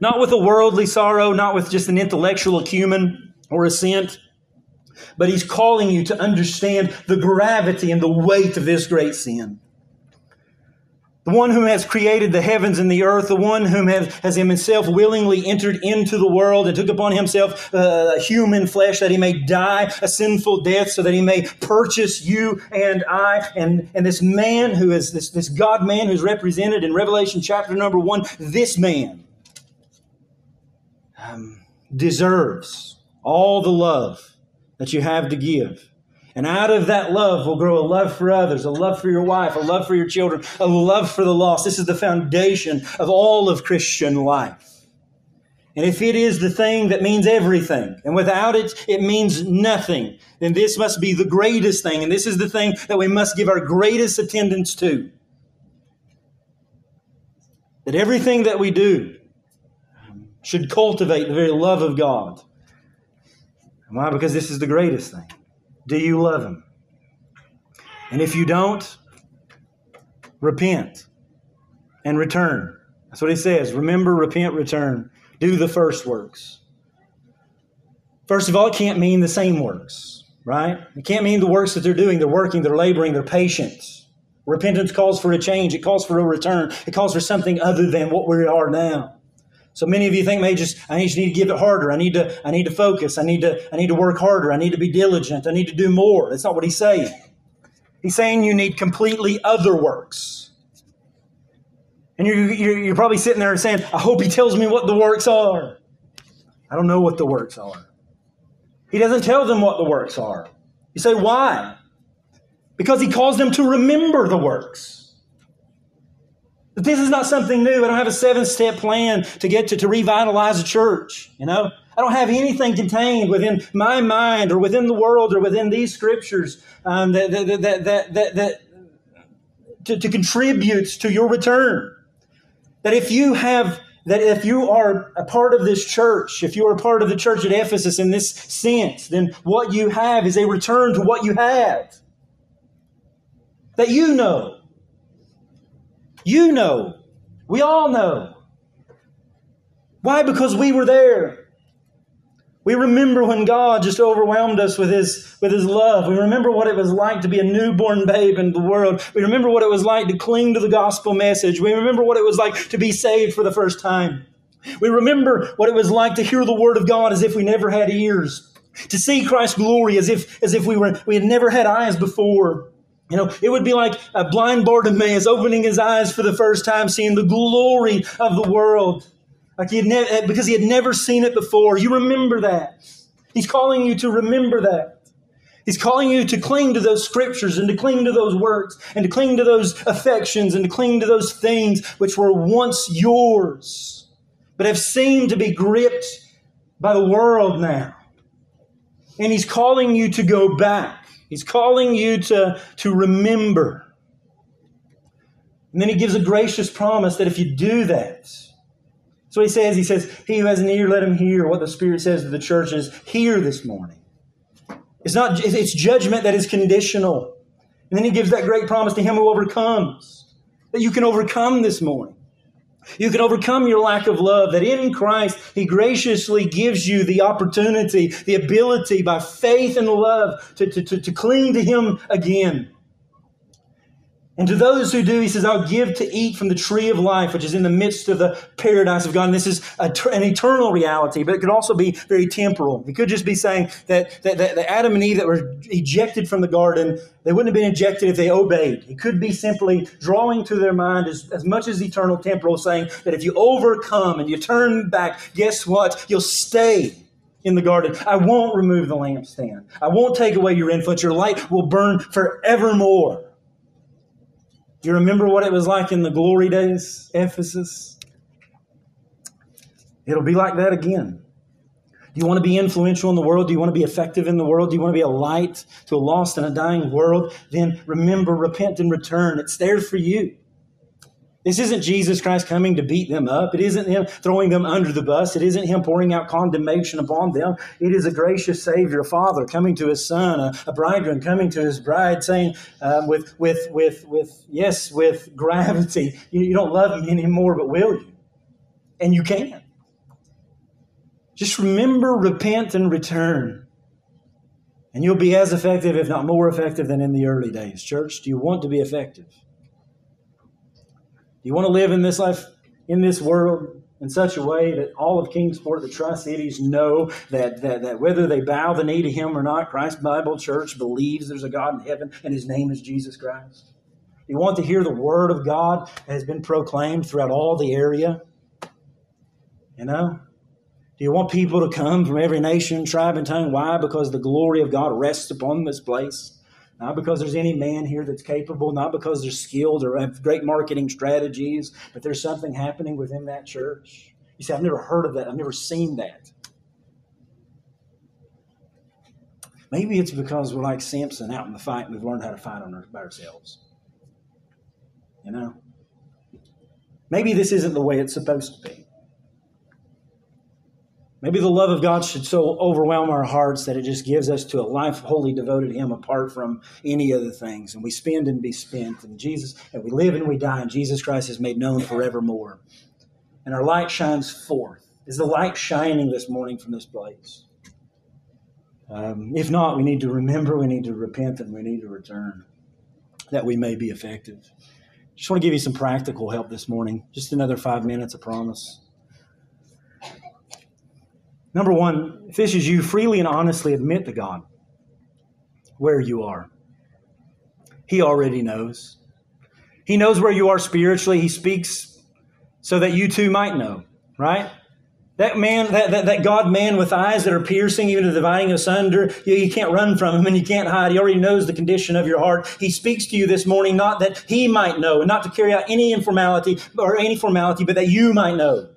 Speaker 2: Not with a worldly sorrow, not with just an intellectual acumen or assent, but He's calling you to understand the gravity and the weight of this great sin. The one who has created the heavens and the earth, the one whom has, has himself willingly entered into the world and took upon himself uh, human flesh that he may die a sinful death so that he may purchase you and I. And, and this man who is this, this God man who's represented in Revelation chapter number one, this man um, deserves all the love that you have to give. And out of that love will grow a love for others, a love for your wife, a love for your children, a love for the lost. This is the foundation of all of Christian life. And if it is the thing that means everything, and without it, it means nothing, then this must be the greatest thing. And this is the thing that we must give our greatest attendance to. That everything that we do should cultivate the very love of God. Why? Because this is the greatest thing. Do you love Him? And if you don't, repent and return. That's what He says. Remember, repent, return. Do the first works. First of all, it can't mean the same works, right? It can't mean the works that they're doing. They're working, they're laboring, they're patient. Repentance calls for a change, it calls for a return, it calls for something other than what we are now. So many of you think, may just I just need to give it harder. I need to I need to focus. I need to I need to work harder. I need to be diligent. I need to do more. That's not what he's saying. He's saying you need completely other works. And you're, you're, you're probably sitting there and saying, I hope he tells me what the works are. I don't know what the works are. He doesn't tell them what the works are. You say, why? Because he calls them to remember the works. This is not something new. I don't have a seven step plan to get to, to revitalize a church. You know, I don't have anything contained within my mind or within the world or within these scriptures um, that, that, that, that, that, that to, to contribute to your return. That if you have that if you are a part of this church, if you are a part of the church at Ephesus in this sense, then what you have is a return to what you had. That you know you know. We all know. Why? Because we were there. We remember when God just overwhelmed us with his, with his love. We remember what it was like to be a newborn babe in the world. We remember what it was like to cling to the gospel message. We remember what it was like to be saved for the first time. We remember what it was like to hear the word of God as if we never had ears, to see Christ's glory as if, as if we, were, we had never had eyes before. You know, it would be like a blind Bartimaeus opening his eyes for the first time, seeing the glory of the world. Like he had ne- eh, because he had never seen it before. You remember that. He's calling you to remember that. He's calling you to cling to those scriptures and to cling to those works and to cling to those affections and to cling to those things which were once yours, but have seemed to be gripped by the world now. And he's calling you to go back He's calling you to, to remember. And then he gives a gracious promise that if you do that, so he says, he says, he who has an ear, let him hear what the Spirit says to the churches. Hear this morning. It's not, it's judgment that is conditional. And then he gives that great promise to him who overcomes, that you can overcome this morning. You can overcome your lack of love, that in Christ, He graciously gives you the opportunity, the ability by faith and love to, to, to, to cling to Him again. And to those who do, he says, I'll give to eat from the tree of life, which is in the midst of the paradise of God. And this is an eternal reality, but it could also be very temporal. It could just be saying that, that, that the Adam and Eve that were ejected from the garden, they wouldn't have been ejected if they obeyed. It could be simply drawing to their mind as, as much as eternal temporal, saying that if you overcome and you turn back, guess what? You'll stay in the garden. I won't remove the lampstand. I won't take away your influence. Your light will burn forevermore. Do you remember what it was like in the glory days, Ephesus? It'll be like that again. Do you want to be influential in the world? Do you want to be effective in the world? Do you want to be a light to a lost and a dying world? Then remember, repent and return. It's there for you. This isn't Jesus Christ coming to beat them up. It isn't Him throwing them under the bus. It isn't Him pouring out condemnation upon them. It is a gracious Savior, a Father, coming to His Son, a, a bridegroom coming to His bride, saying um, with, with, with, with, yes, with gravity, you, you don't love me anymore, but will you? And you can. Just remember, repent, and return. And you'll be as effective, if not more effective, than in the early days. Church, do you want to be effective? Do you want to live in this life, in this world, in such a way that all of Kingsport, the Tri Cities, know that, that, that whether they bow the knee to Him or not, Christ Bible Church believes there's a God in heaven and His name is Jesus Christ? Do you want to hear the Word of God that has been proclaimed throughout all the area? You know? Do you want people to come from every nation, tribe, and tongue? Why? Because the glory of God rests upon this place. Not because there's any man here that's capable, not because they're skilled or have great marketing strategies, but there's something happening within that church. You say, I've never heard of that. I've never seen that. Maybe it's because we're like Samson out in the fight and we've learned how to fight on our, by ourselves. You know? Maybe this isn't the way it's supposed to be. Maybe the love of God should so overwhelm our hearts that it just gives us to a life wholly devoted to Him apart from any other things. And we spend and be spent. And Jesus, and we live and we die, and Jesus Christ is made known forevermore. And our light shines forth. Is the light shining this morning from this place? Um, if not, we need to remember, we need to repent, and we need to return that we may be effective. Just want to give you some practical help this morning. Just another five minutes, I promise. Number one, if this is you, freely and honestly admit to God where you are. He already knows. He knows where you are spiritually. He speaks so that you too might know, right? That man, that, that, that God man with eyes that are piercing, even to dividing asunder, you, you can't run from him and you can't hide. He already knows the condition of your heart. He speaks to you this morning, not that he might know, and not to carry out any informality or any formality, but that you might know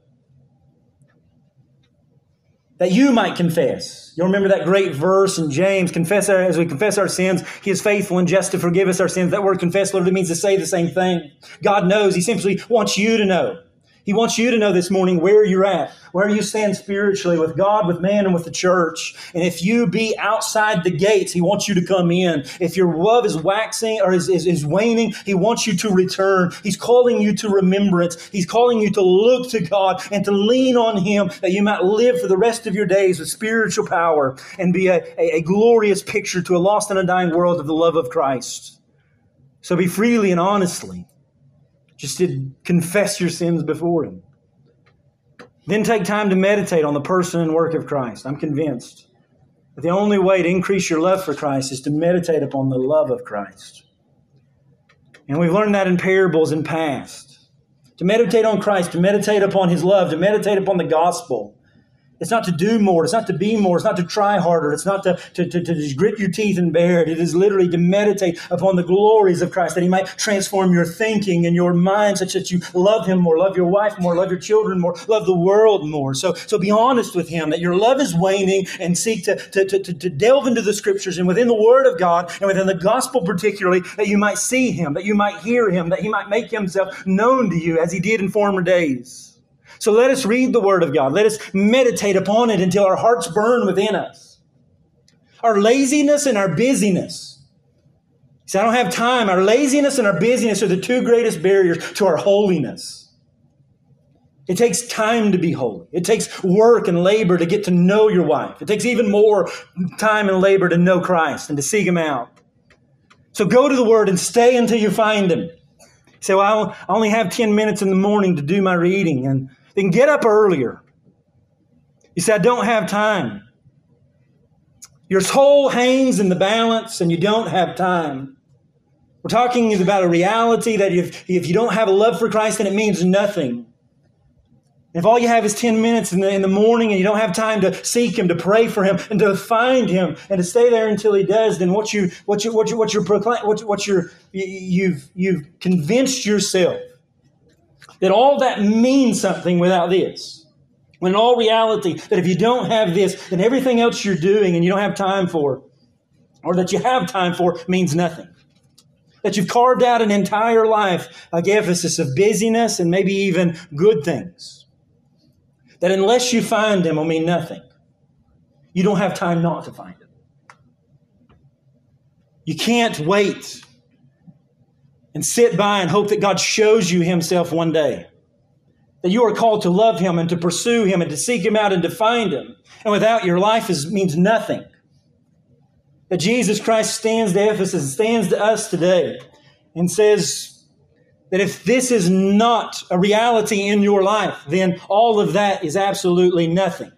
Speaker 2: that you might confess. You'll remember that great verse in James, confess our, as we confess our sins, he is faithful and just to forgive us our sins. That word confess literally means to say the same thing. God knows. He simply wants you to know. He wants you to know this morning where you're at, where you stand spiritually with God, with man, and with the church. And if you be outside the gates, He wants you to come in. If your love is waxing or is, is, is waning, He wants you to return. He's calling you to remembrance. He's calling you to look to God and to lean on Him that you might live for the rest of your days with spiritual power and be a, a, a glorious picture to a lost and a dying world of the love of Christ. So be freely and honestly just to confess your sins before Him. Then take time to meditate on the person and work of Christ. I'm convinced that the only way to increase your love for Christ is to meditate upon the love of Christ. And we've learned that in parables in past. To meditate on Christ, to meditate upon His love, to meditate upon the gospel, it's not to do more. It's not to be more. It's not to try harder. It's not to, to, to, to just grit your teeth and bear it. It is literally to meditate upon the glories of Christ, that He might transform your thinking and your mind such that you love Him more, love your wife more, love your children more, love the world more. So, so be honest with Him that your love is waning and seek to, to, to, to delve into the Scriptures and within the Word of God and within the gospel particularly, that you might see Him, that you might hear Him, that He might make Himself known to you as He did in former days. So let us read the Word of God. Let us meditate upon it until our hearts burn within us. Our laziness and our busyness. See, I don't have time. Our laziness and our busyness are the two greatest barriers to our holiness. It takes time to be holy. It takes work and labor to get to know your wife. It takes even more time and labor to know Christ and to seek Him out. So go to the Word and stay until you find Him. Say, well, I only have 10 minutes in the morning to do my reading. And then get up earlier. You say, I don't have time. Your soul hangs in the balance and you don't have time. We're talking about a reality that if, if you don't have a love for Christ, then it means nothing. If all you have is 10 minutes in the, in the morning and you don't have time to seek Him, to pray for Him, and to find Him, and to stay there until He does, then what you, what you, what you, what proclaiming, what, what you're, you've, you've convinced yourself that all that means something without this. When in all reality, that if you don't have this, then everything else you're doing and you don't have time for, or that you have time for, means nothing. That you've carved out an entire life, like Ephesus, of busyness and maybe even good things. That unless you find them will mean nothing. You don't have time not to find them. You can't wait and sit by and hope that God shows you Himself one day. That you are called to love Him and to pursue Him and to seek Him out and to find Him. And without your life is, means nothing. That Jesus Christ stands to Ephesus, stands to us today, and says that if this is not a reality in your life, then all of that is absolutely nothing.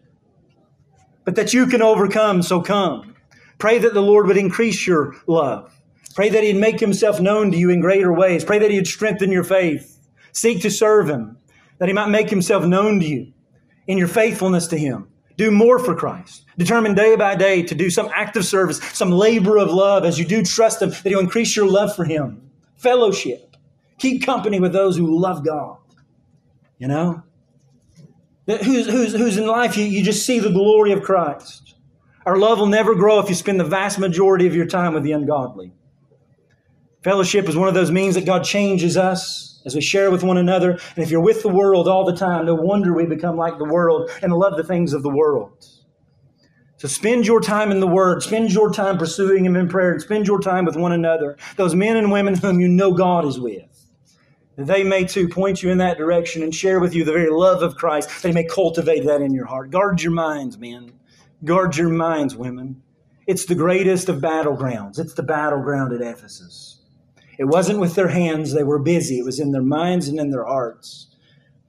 Speaker 2: But that you can overcome, so come. Pray that the Lord would increase your love. Pray that He'd make Himself known to you in greater ways. Pray that He'd strengthen your faith. Seek to serve Him, that He might make Himself known to you in your faithfulness to Him. Do more for Christ. Determine day by day to do some act of service, some labor of love as you do trust Him, that He'll increase your love for Him. Fellowship. Keep company with those who love God. You know? Who's, who's, who's in life, you, you just see the glory of Christ. Our love will never grow if you spend the vast majority of your time with the ungodly. Fellowship is one of those means that God changes us as we share with one another. And if you're with the world all the time, no wonder we become like the world and love the things of the world. So spend your time in the Word, spend your time pursuing Him in prayer, and spend your time with one another, those men and women whom you know God is with. They may too point you in that direction and share with you the very love of Christ. They may cultivate that in your heart. Guard your minds, men. Guard your minds, women. It's the greatest of battlegrounds. It's the battleground at Ephesus. It wasn't with their hands, they were busy. It was in their minds and in their hearts.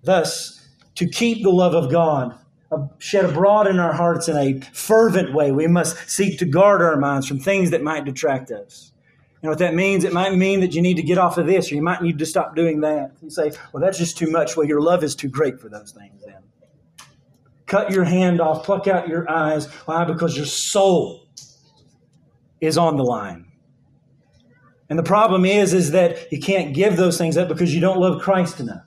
Speaker 2: Thus, to keep the love of God uh, shed abroad in our hearts in a fervent way, we must seek to guard our minds from things that might detract us. And what that means? It might mean that you need to get off of this or you might need to stop doing that. You say, well, that's just too much. Well, your love is too great for those things then. Cut your hand off, pluck out your eyes. Why? Because your soul is on the line. And the problem is, is that you can't give those things up because you don't love Christ enough.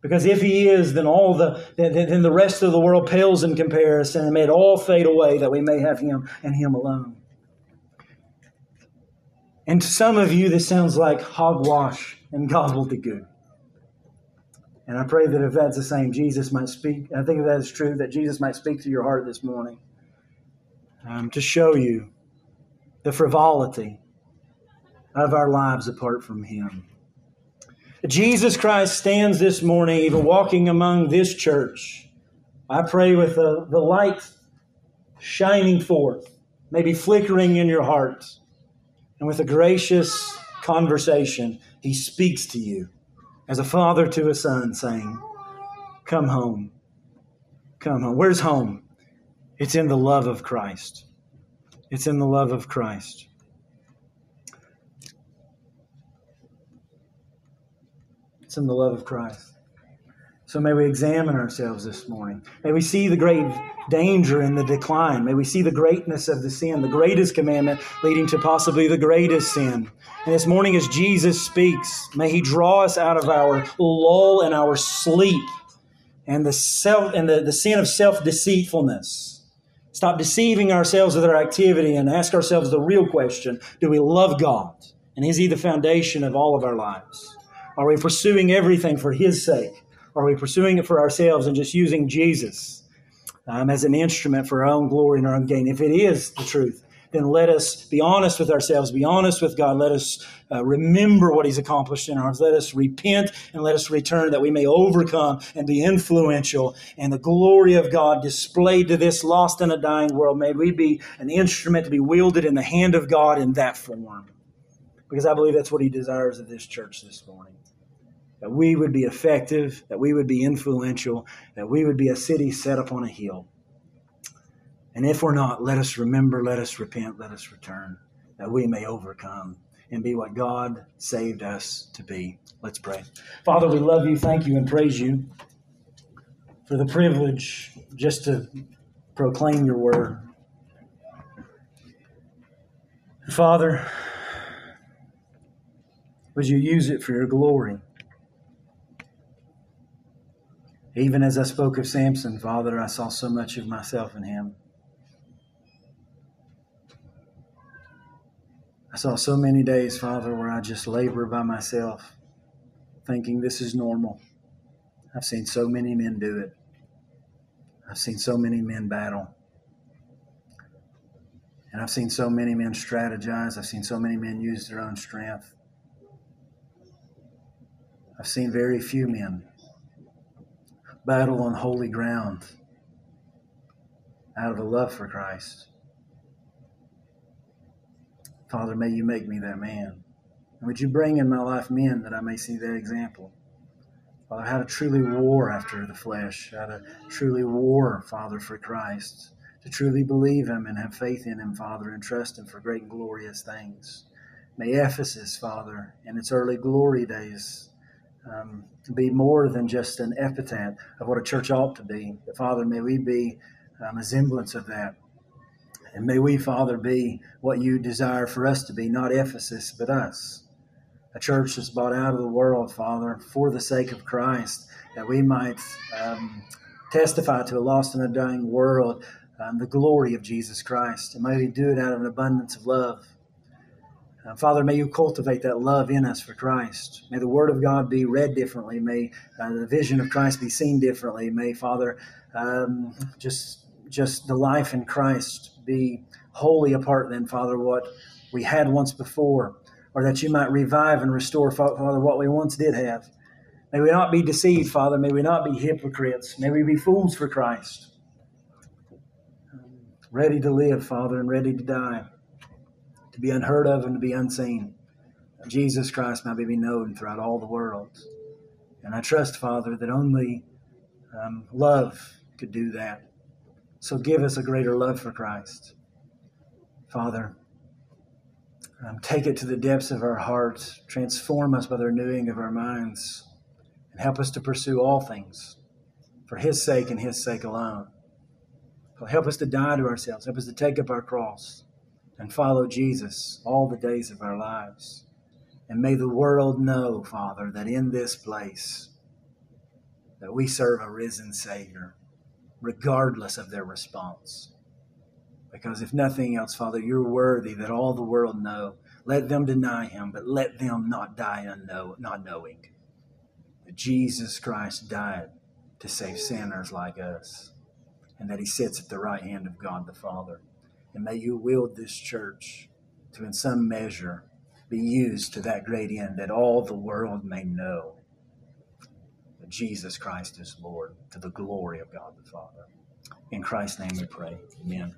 Speaker 2: Because if he is, then all the then the rest of the world pales in comparison, and may it all fade away that we may have him and him alone. And to some of you, this sounds like hogwash and gobbledygook. And I pray that if that's the same, Jesus might speak. I think if that is true, that Jesus might speak to your heart this morning um, to show you the frivolity of our lives apart from Him. Jesus Christ stands this morning, even walking among this church. I pray with the, the light shining forth, maybe flickering in your heart, and with a gracious conversation, He speaks to you as a father to a son, saying, Come home. Come home. Where's home? It's in the love of Christ. It's in the love of Christ. It's in the love of Christ. So may we examine ourselves this morning. May we see the great danger in the decline. May we see the greatness of the sin, the greatest commandment leading to possibly the greatest sin. And this morning, as Jesus speaks, may He draw us out of our lull and our sleep and the self and the, the sin of self-deceitfulness. Stop deceiving ourselves with our activity and ask ourselves the real question: Do we love God? And is He the foundation of all of our lives? Are we pursuing everything for His sake? Are we pursuing it for ourselves and just using Jesus um, as an instrument for our own glory and our own gain? If it is the truth, then let us be honest with ourselves, be honest with God. Let us uh, remember what He's accomplished in ours. Let us repent and let us return that we may overcome and be influential and the glory of God displayed to this lost and a dying world. May we be an instrument to be wielded in the hand of God in that form. Because I believe that's what He desires of this church this morning that we would be effective, that we would be influential, that we would be a city set upon a hill. And if we're not, let us remember, let us repent, let us return, that we may overcome and be what God saved us to be. Let's pray. Father, we love you, thank you, and praise you for the privilege just to proclaim your word. Father, would you use it for your glory? Even as I spoke of Samson, Father, I saw so much of myself in him. I saw so many days, Father, where I just labor by myself, thinking this is normal. I've seen so many men do it. I've seen so many men battle. And I've seen so many men strategize. I've seen so many men use their own strength. I've seen very few men battle on holy ground out of a love for Christ. Father, may you make me that man. And would you bring in my life men that I may see that example? Father, how to truly war after the flesh, how to truly war, Father, for Christ, to truly believe Him and have faith in Him, Father, and trust Him for great and glorious things. May Ephesus, Father, in its early glory days, um, be more than just an epithet of what a church ought to be. But Father, may we be um, a semblance of that. And may we, Father, be what you desire for us to be, not Ephesus, but us. A church that's bought out of the world, Father, for the sake of Christ, that we might um, testify to a lost and a dying world um, the glory of Jesus Christ. And may we do it out of an abundance of love. Uh, Father, may you cultivate that love in us for Christ. May the Word of God be read differently. May uh, the vision of Christ be seen differently. May, Father, um, just just the life in Christ be wholly apart then, Father, what we had once before, or that you might revive and restore, Father, what we once did have. May we not be deceived, Father. May we not be hypocrites. May we be fools for Christ. Ready to live, Father, and ready to die, to be unheard of and to be unseen. Jesus Christ might be known throughout all the world. And I trust, Father, that only um, love could do that. So give us a greater love for Christ. Father, um, take it to the depths of our hearts, transform us by the renewing of our minds, and help us to pursue all things for His sake and His sake alone. Help us to die to ourselves, help us to take up our cross and follow Jesus all the days of our lives. And may the world know, Father, that in this place that we serve a risen Savior regardless of their response. Because if nothing else, Father, you're worthy that all the world know. Let them deny him, but let them not die unknow, not knowing that Jesus Christ died to save sinners like us, and that he sits at the right hand of God the Father. And may you wield this church to, in some measure, be used to that great end, that all the world may know that Jesus Christ is Lord to the glory of God the Father. In Christ's name we pray. Amen.